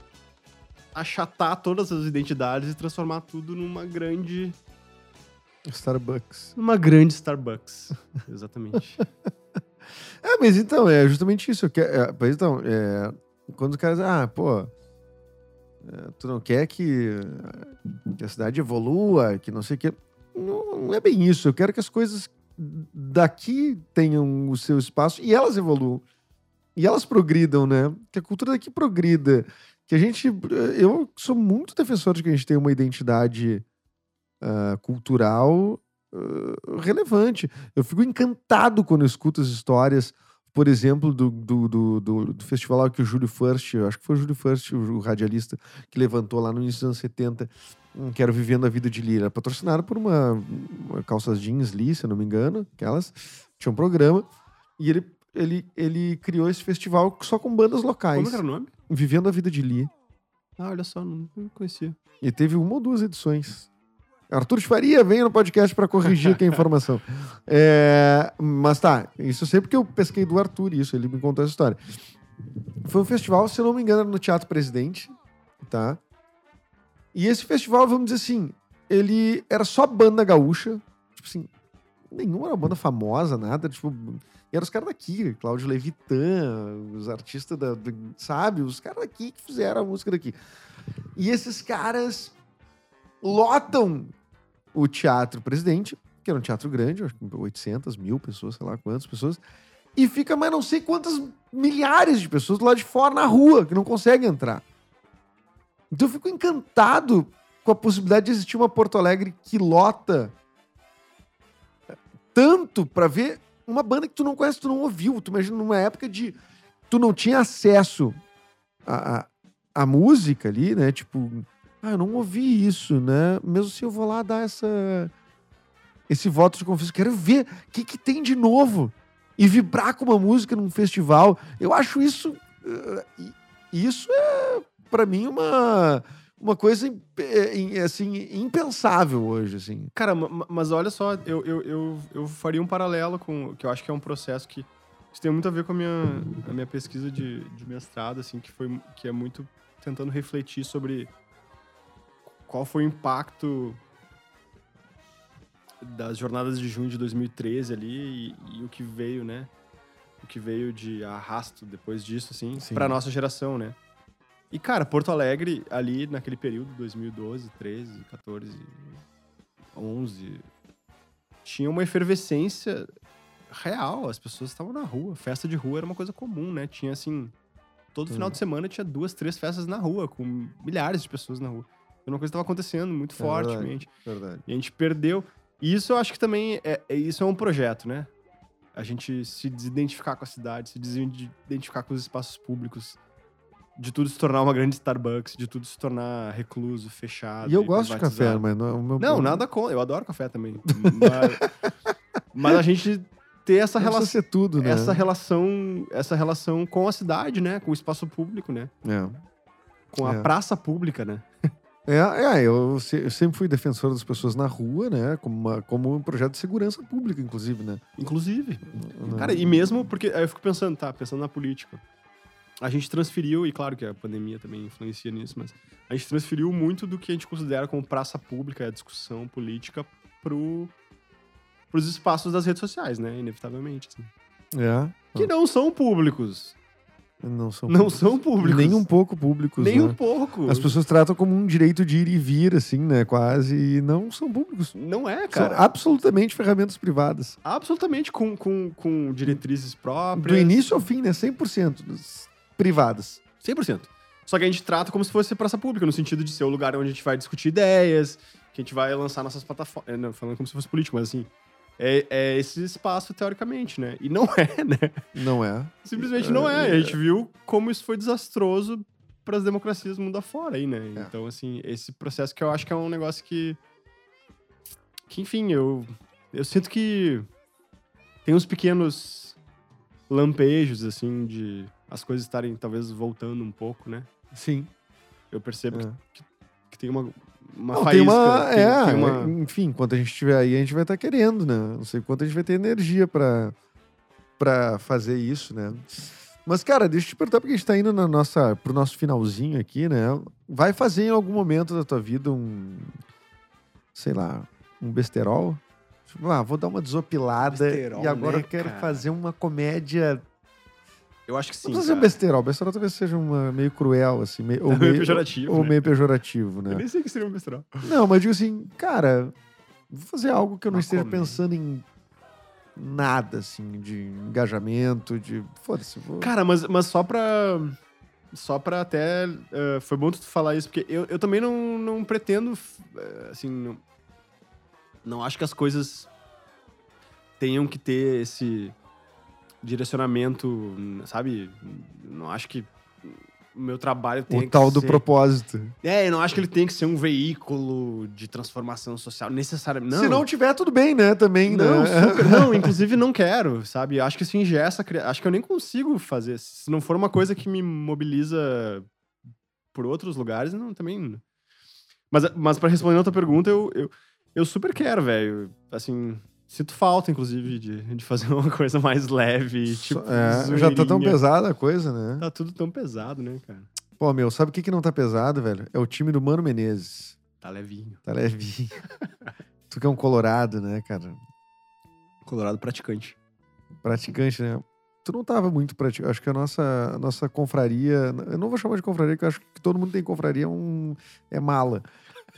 S3: achatar todas as identidades e transformar tudo numa grande.
S2: Starbucks.
S3: Uma grande Starbucks. Exatamente.
S2: É, mas então, é justamente isso. Que, é, pois então, é, quando os caras. Ah, pô. É, tu não quer que, que a cidade evolua, que não sei o que. Não, não é bem isso. Eu quero que as coisas daqui tenham o seu espaço e elas evoluam. E elas progridam, né? Que a cultura daqui progrida. Que a gente. Eu sou muito defensor de que a gente tenha uma identidade uh, cultural uh, relevante. Eu fico encantado quando eu escuto as histórias, por exemplo, do, do, do, do, festival que o Júlio First, acho que foi o Júlio First, o, radialista, que levantou lá no início dos anos 70 que era Vivendo a Vida de Lira, patrocinado por uma, uma calças jeans Lee, se não me engano, aquelas, tinha um programa, e ele, ele, ele criou esse festival só com bandas locais.
S3: Como era o nome?
S2: Vivendo a Vida de Lee.
S3: Ah, olha só, não conhecia.
S2: E teve uma ou duas edições. Arthur Faria, venha no podcast para corrigir aqui a informação. É, mas tá, isso sempre que eu pesquei do Arthur, isso, ele me contou essa história. Foi um festival, se eu não me engano, no Teatro Presidente, tá? E esse festival, vamos dizer assim, ele era só banda gaúcha. Tipo assim, nenhuma era banda famosa, nada. Tipo, e eram os caras daqui, Cláudio Levitan, os artistas da, da, sabe? Os caras daqui que fizeram a música daqui. E esses caras lotam o Teatro Presidente, que era um teatro grande, acho que 800 mil pessoas, sei lá quantas pessoas, e fica mais não sei quantas milhares de pessoas lá de fora na rua que não conseguem entrar. Então eu fico encantado com a possibilidade de existir uma Porto Alegre que lota tanto para ver uma banda que tu não conhece, tu não ouviu. Tu imagina numa época de tu não tinha acesso à, à, música ali, né? Tipo, ah, eu não ouvi isso, né? Mesmo se eu vou lá dar essa esse voto de confiança, quero ver o que, que tem de novo e vibrar com uma música num festival. Eu acho isso uh, isso é para mim, uma, uma coisa é, assim, impensável hoje, assim.
S3: Cara, mas olha só, eu, eu, eu, eu faria um paralelo com que eu acho que é um processo que isso tem muito a ver com a minha, a minha pesquisa de, de mestrado, assim, que, foi, que é muito tentando refletir sobre qual foi o impacto das jornadas de junho de 2013 ali e, e o que veio, né? O que veio de arrasto depois disso, assim, para nossa geração, né? E, cara, Porto Alegre, ali naquele período, 2012, 13, 14, 11, tinha uma efervescência real. As pessoas estavam na rua. Festa de rua era uma coisa comum, né? Tinha, assim, todo final de semana tinha duas, três festas na rua, com milhares de pessoas na rua. Era uma coisa que estava acontecendo muito é fortemente.
S2: Verdade, verdade.
S3: E a gente perdeu. E isso eu acho que também é, é, isso é um projeto, né? A gente se desidentificar com a cidade, se desidentificar com os espaços públicos, de tudo se tornar uma grande Starbucks, de tudo se tornar recluso, fechado.
S2: E eu gosto de café, mas não é o meu.
S3: Não, nada com. Eu adoro café também. mas, mas, a gente ter essa relação.
S2: ser tudo, né?
S3: Essa relação, essa relação com a cidade, né? Com o espaço público, né?
S2: É.
S3: Com a
S2: é.
S3: praça pública, né?
S2: É, é eu, se- eu sempre fui defensor das pessoas na rua, né? Como, uma- como um projeto de segurança pública, inclusive, né?
S3: Inclusive.
S2: Não-
S3: Cara, e mesmo porque aí eu fico pensando, tá, pensando na política. A gente transferiu, e claro que a pandemia também influencia nisso, mas a gente transferiu muito do que a gente considera como praça pública, a discussão política, pro, pros espaços das redes sociais, né? Inevitavelmente. assim.
S2: É.
S3: Que não são públicos.
S2: Não são
S3: Não
S2: públicos.
S3: são públicos.
S2: Nem um pouco públicos.
S3: Nem
S2: né?
S3: um pouco.
S2: As pessoas tratam como um direito de ir e vir, assim, né? Quase. E não são públicos.
S3: Não é,
S2: São
S3: cara.
S2: absolutamente ferramentas privadas.
S3: Absolutamente com, com, com diretrizes próprias.
S2: Do início ao fim, né? 100% das privadas.
S3: 100%. Só que a gente trata como se fosse praça pública, no sentido de ser o lugar onde a gente vai discutir ideias, que a gente vai lançar nossas plataformas. Não, falando como se fosse político, mas assim. É, é esse espaço, teoricamente, né? E não é, né?
S2: Não é?
S3: Simplesmente não é. A gente viu como isso foi desastroso para as democracias do mundo afora aí, né?
S2: É.
S3: Então, assim, esse processo que eu acho que é um negócio que. Que, enfim, eu. Eu sinto que. Tem uns pequenos lampejos, assim, de as coisas estarem talvez voltando um pouco, né?
S2: Sim.
S3: Eu percebo
S2: É.
S3: que, que tem uma. Uma
S2: Não,
S3: faísca.
S2: tem uma.
S3: tem-
S2: é,
S3: tem uma-
S2: enfim, enquanto a gente estiver aí, a gente vai estar querendo, né? Não sei quanto a gente vai ter energia pra, pra fazer isso, né? Mas, cara, deixa eu te perguntar, porque a gente tá indo na nossa, pro nosso finalzinho aqui, né? Vai fazer em algum momento da tua vida um. Sei lá, um besterol? Tipo, ah, vou dar uma desopilada
S3: Besterol,
S2: e agora
S3: né,
S2: eu quero
S3: cara?
S2: fazer uma comédia.
S3: Eu acho que sim.
S2: Não precisa ser um
S3: cara.
S2: besterol. Besterol talvez seja uma, meio cruel, assim. Meio, ou
S3: Meio
S2: meio
S3: pejorativo,
S2: Ou
S3: né?
S2: meio pejorativo, né?
S3: Eu nem sei que seria um besterol.
S2: Não, mas digo assim, cara, vou fazer algo que eu não esteja pensando em nada, assim, de engajamento, de. Foda-se, vou.
S3: Cara, mas, mas só pra. Só pra até. eh, foi bom tu falar isso, porque eu, eu também não, não pretendo. eh, assim. Não, não acho que as coisas tenham que ter esse direcionamento, sabe? Não acho que o meu trabalho tem
S2: o
S3: que
S2: tal do
S3: ser...
S2: propósito.
S3: É, eu não acho que ele tem que ser um veículo de transformação social necessariamente. Não.
S2: Se não tiver, tudo bem, né? Também,
S3: Não,
S2: né?
S3: super- não, inclusive não quero, sabe? Acho que isso ingessa, acho que eu nem consigo fazer. Se não for uma coisa que me mobiliza por outros lugares, não, também. Mas, mas para responder a outra pergunta, eu, eu, eu super quero, velho. Assim, sinto falta, inclusive, de, de fazer uma coisa mais leve, tipo.
S2: É, já tá tão pesada a coisa, né?
S3: Tá tudo tão pesado, né, cara?
S2: Pô, meu, sabe o que, que não tá pesado, velho? É o time do Mano Menezes.
S3: Tá levinho.
S2: Tá levinho. tu que é um colorado, né, cara?
S3: Colorado praticante.
S2: praticante, né? Tu não tava muito praticante. Acho que a nossa, a nossa confraria. Eu não vou chamar de confraria, porque eu acho que todo mundo tem confraria, é, um, é mala.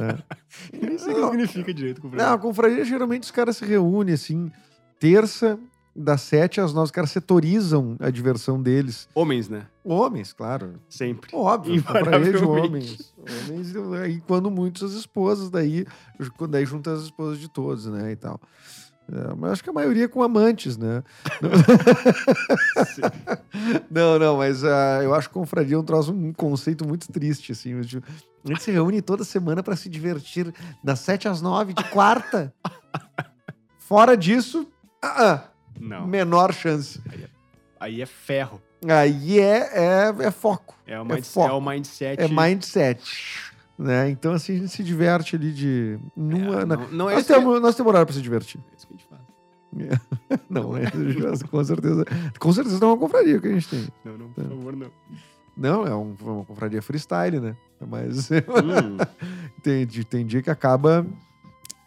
S2: Tá?
S3: Nem sei o que
S2: Não,
S3: significa direito com o
S2: Não, a confraria geralmente os caras se reúnem assim, terça, das sete às nove, os caras setorizam a diversão deles.
S3: Homens, né?
S2: Homens, claro.
S3: Sempre.
S2: Óbvio, confraria de homens. Homens, e quando muitos as esposas, daí, daí junta as esposas de todos, né, e tal. É, mas acho que a maioria com amantes, né? Não, não, mas ah, eu acho que confraria é um troço, um conceito muito triste, assim. tipo, a gente se reúne toda semana para se divertir das 7 às 9 de quarta. Fora disso, ah,
S3: Não.
S2: menor chance.
S3: Aí é ferro.
S2: Aí é, é, é foco,
S3: É o,
S2: É
S3: mind-
S2: foco.
S3: é o mindset.
S2: é mindset. Né? Então, assim, a gente se diverte ali de. Numa,
S3: É, não, não é
S2: nós,
S3: isso que-
S2: temos, nós temos horário para se divertir.
S3: é isso que a gente faz.
S2: Não, é, com certeza. Com certeza não é uma confraria que a gente tem.
S3: Não, não, por favor, não.
S2: Não, é um- uma confraria freestyle, né? Mas
S3: Hum,
S2: tem, tem dia que acaba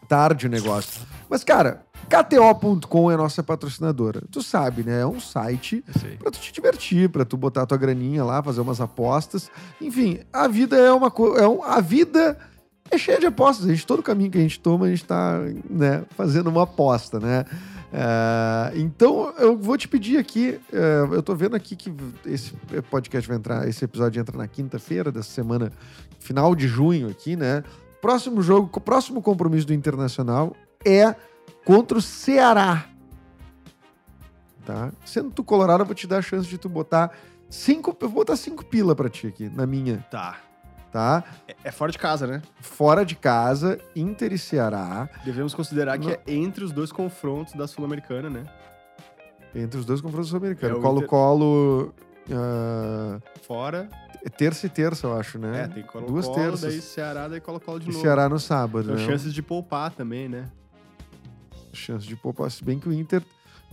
S2: tarde o negócio. Mas, cara, KTO.com é a nossa patrocinadora. Tu sabe, né? É um site pra tu te divertir, pra tu botar tua graninha lá, fazer umas apostas. Enfim, a vida é uma coisa. É um, a vida é cheia de apostas. A gente, todo caminho que a gente toma, a gente tá né, fazendo uma aposta, né? É, então, eu vou te pedir aqui. é, eu tô vendo aqui que esse podcast vai entrar, esse episódio entra na quinta-feira dessa semana, final de junho aqui, né? Próximo jogo, próximo compromisso do Internacional é contra o Ceará. Tá? Sendo tu colorado, eu vou te dar a chance de tu botar cinco. Eu vou botar cinco pila pra ti aqui, na minha,
S3: Tá.
S2: tá?
S3: É, é fora de casa, né?
S2: Fora de casa, Inter e Ceará.
S3: Devemos considerar que é entre os dois confrontos da Sul-Americana, né?
S2: Entre os dois confrontos sul-americanos.
S3: É
S2: Colo-Colo. ah,
S3: Fora.
S2: É terça e terça, eu acho, né?
S3: É, tem Colo-Colo,
S2: Duas terças.
S3: daí Ceará, daí Colo-Colo de
S2: E
S3: novo.
S2: Ceará no sábado,
S3: Então,
S2: né?
S3: chances de poupar também, né?
S2: Chance de poupar. Se bem que o Inter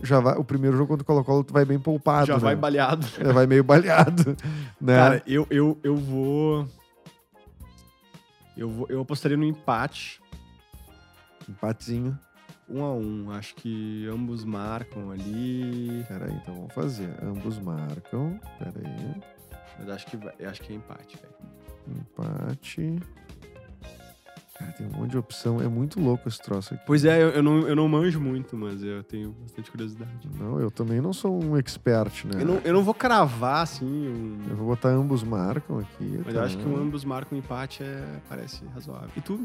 S2: já vai. O primeiro jogo contra o Colo-Colo tu vai bem poupado.
S3: Já
S2: né?
S3: vai baleado.
S2: É, vai meio baleado. Né?
S3: Cara, eu, eu, eu vou... Eu, vou... eu apostaria no empate.
S2: Empatezinho.
S3: Um a um. Acho que ambos marcam ali.
S2: Pera aí, então vamos fazer. Ambos marcam. Pera aí.
S3: Mas acho que, vai- acho que é empate, velho.
S2: Empate. Cara, tem um monte de opção. É muito louco esse troço aqui.
S3: Pois é, eu, eu não, eu não manjo muito, mas eu tenho bastante curiosidade.
S2: Não, eu também não sou um expert, né?
S3: Eu, não, eu não vou cravar, assim, um-
S2: Eu vou botar ambos marcam aqui.
S3: mas
S2: tá?
S3: eu acho que um ambos marcam empate é, parece razoável. E tu? O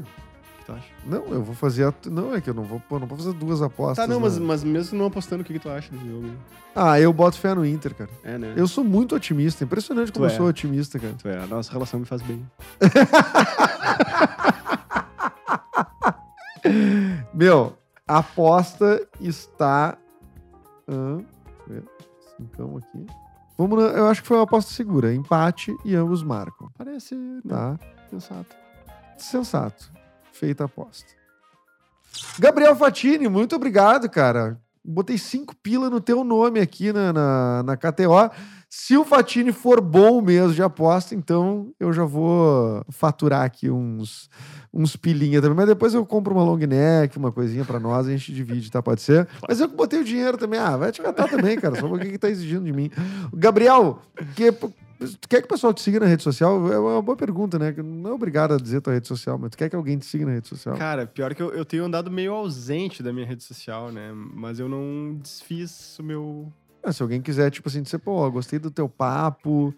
S3: que tu acha?
S2: Não, eu vou fazer. A... Não, é que eu não vou, pô, não vou fazer duas apostas.
S3: Tá, não, mas,
S2: né?
S3: mas mesmo não apostando, o que, que tu acha desse jogo?
S2: Ah, eu boto fé no Inter, cara.
S3: É, né?
S2: Eu sou muito otimista. Impressionante como
S3: Tu
S2: eu
S3: é.
S2: sou otimista, cara.
S3: Tu é, a nossa relação me faz bem.
S2: Meu, a aposta está. Cincão aqui. Vamos Eu acho que foi uma aposta segura. Empate e ambos marcam.
S3: Parece
S2: Tá?
S3: sensato.
S2: Sensato. Feita a aposta. Gabriel Fatini, muito obrigado, cara. Botei cinco pila no teu nome aqui na, na, na KTO. Se o Fatini for bom mesmo de aposta, então eu já vou faturar aqui uns, uns pilinha também. Mas depois eu compro uma long neck, uma coisinha pra nós, a gente divide, tá? Pode ser? Mas eu que botei o dinheiro também. Ah, vai te catar também, cara. Só porque que tá exigindo de mim. Gabriel, que, tu quer que o pessoal te siga na rede social? É uma boa pergunta, né? Não é obrigado a dizer tua rede social, mas tu quer que alguém te siga na rede social?
S3: Cara, pior que eu, eu tenho andado meio ausente da minha rede social, né? Mas eu não desfiz o meu.
S2: Ah, se alguém quiser, tipo assim, dizer, pô, gostei do teu papo,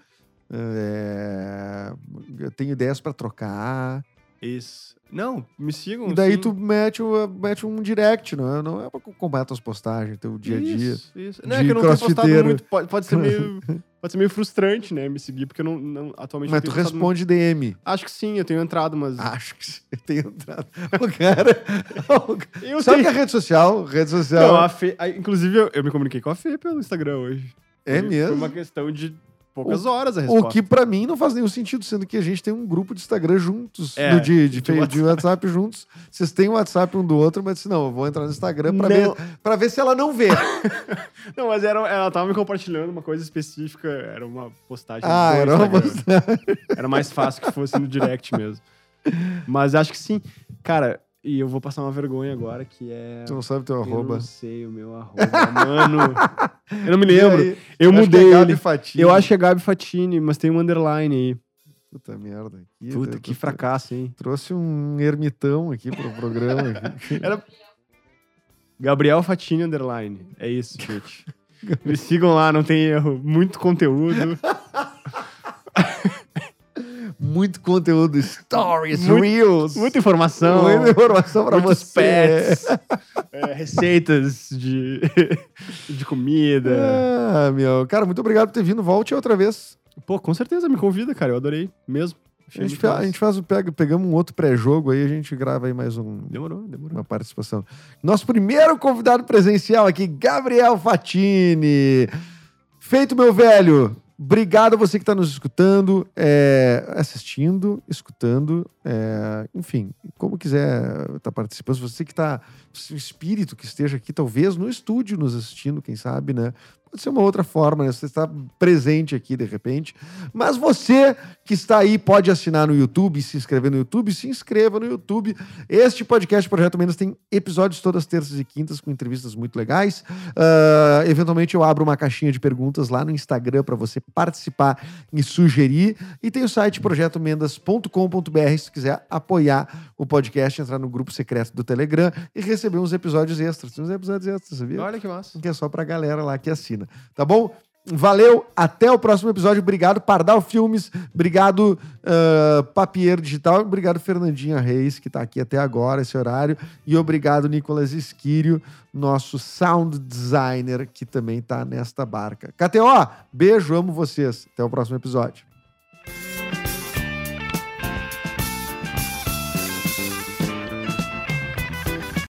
S2: é, eu tenho ideias pra trocar.
S3: Isso. Não, me sigam.
S2: E daí
S3: sim.
S2: tu mete, mete um direct, não é, não é pra acompanhar tuas postagens, teu dia a dia.
S3: Isso, isso. Não, é que eu não tenho postado muito. Pode, pode ser meio. pode ser meio frustrante, né? Me seguir, porque eu não, não atualmente
S2: Mas
S3: não
S2: tu responde DM.
S3: muito. Acho que sim, eu tenho entrado, mas.
S2: Acho que sim, eu tenho entrado. O cara.
S3: eu
S2: Sabe
S3: tenho-
S2: que a rede social, rede social.
S3: Não, a Fê, inclusive, eu, eu me comuniquei com a Fê pelo Instagram hoje.
S2: é mesmo.
S3: Foi uma questão de poucas horas a
S2: O
S3: resposta.
S2: que pra mim não faz nenhum sentido, sendo que a gente tem um grupo de Instagram juntos,
S3: É,
S2: no de, de,
S3: de
S2: fe- de WhatsApp juntos. Vocês têm o WhatsApp um do outro, mas não, eu vou entrar no Instagram pra,
S3: Não.
S2: ver, pra ver se ela não vê.
S3: Não, mas era, ela tava me compartilhando uma coisa específica, era uma postagem.
S2: ah,
S3: do
S2: era uma postagem.
S3: Era mais fácil que fosse no direct mesmo. Mas acho que sim. Cara, e eu vou passar uma vergonha agora, que é.
S2: Tu não sabe teu
S3: Eu
S2: arroba.
S3: não sei o meu arroba, mano. Eu não me lembro. Eu
S2: Acho
S3: mudei
S2: é Gabi
S3: ele.
S2: Fatini.
S3: Eu acho que é Gabi Fatini, mas tem um underline aí.
S2: Puta merda. Aqui,
S3: Puta, que fracasso, hein?
S2: Trouxe um ermitão aqui pro programa.
S3: Era... Gabriel Fatini underline. É isso, gente. Me sigam lá, não tem erro. Muito conteúdo.
S2: Muito conteúdo, stories,
S3: Muito-
S2: reels.
S3: Muita informação.
S2: Muita informação pra
S3: muitos
S2: você.
S3: pets. é, receitas de, de comida.
S2: Ah, meu. Cara, muito obrigado por ter vindo. Volte outra vez.
S3: Pô, com certeza, me convida, cara. Eu adorei mesmo.
S2: A gente, a gente faz o pega, pegamos um outro pré-jogo aí, a gente grava aí mais um,
S3: Demorou, demorou.
S2: uma participação. Nosso primeiro convidado presencial aqui, Gabriel Fatini. Feito, meu velho. Obrigado a você que está nos escutando, é, assistindo, escutando, é, enfim, como quiser estar participando. Se você que está, o espírito que esteja aqui, talvez no estúdio nos assistindo, quem sabe, né? Pode ser uma outra forma, né? Você está presente aqui de repente. Mas você que está aí pode assinar no YouTube, se inscrever no YouTube, se inscreva no YouTube. Este podcast Projeto Menos tem episódios todas terças e quintas com entrevistas muito legais. Ah, eventualmente eu abro uma caixinha de perguntas lá no Instagram para você participar e sugerir. E tem o site projetomendas.com.br se apoiar o podcast, entrar no grupo secreto do Telegram e receber uns episódios extras. Tem uns episódios extras, sabia?
S3: Olha que massa.
S2: que é só pra galera lá que assina, tá bom? Valeu, até o próximo episódio. Obrigado, Pardal Filmes. Obrigado, uh, Papier Digital. Obrigado, Fernandinha Reis, que tá aqui até agora, esse horário. E obrigado, Nicolas Esquírio, nosso sound designer, que também tá nesta barca. KTO, beijo, amo vocês. Até o próximo episódio.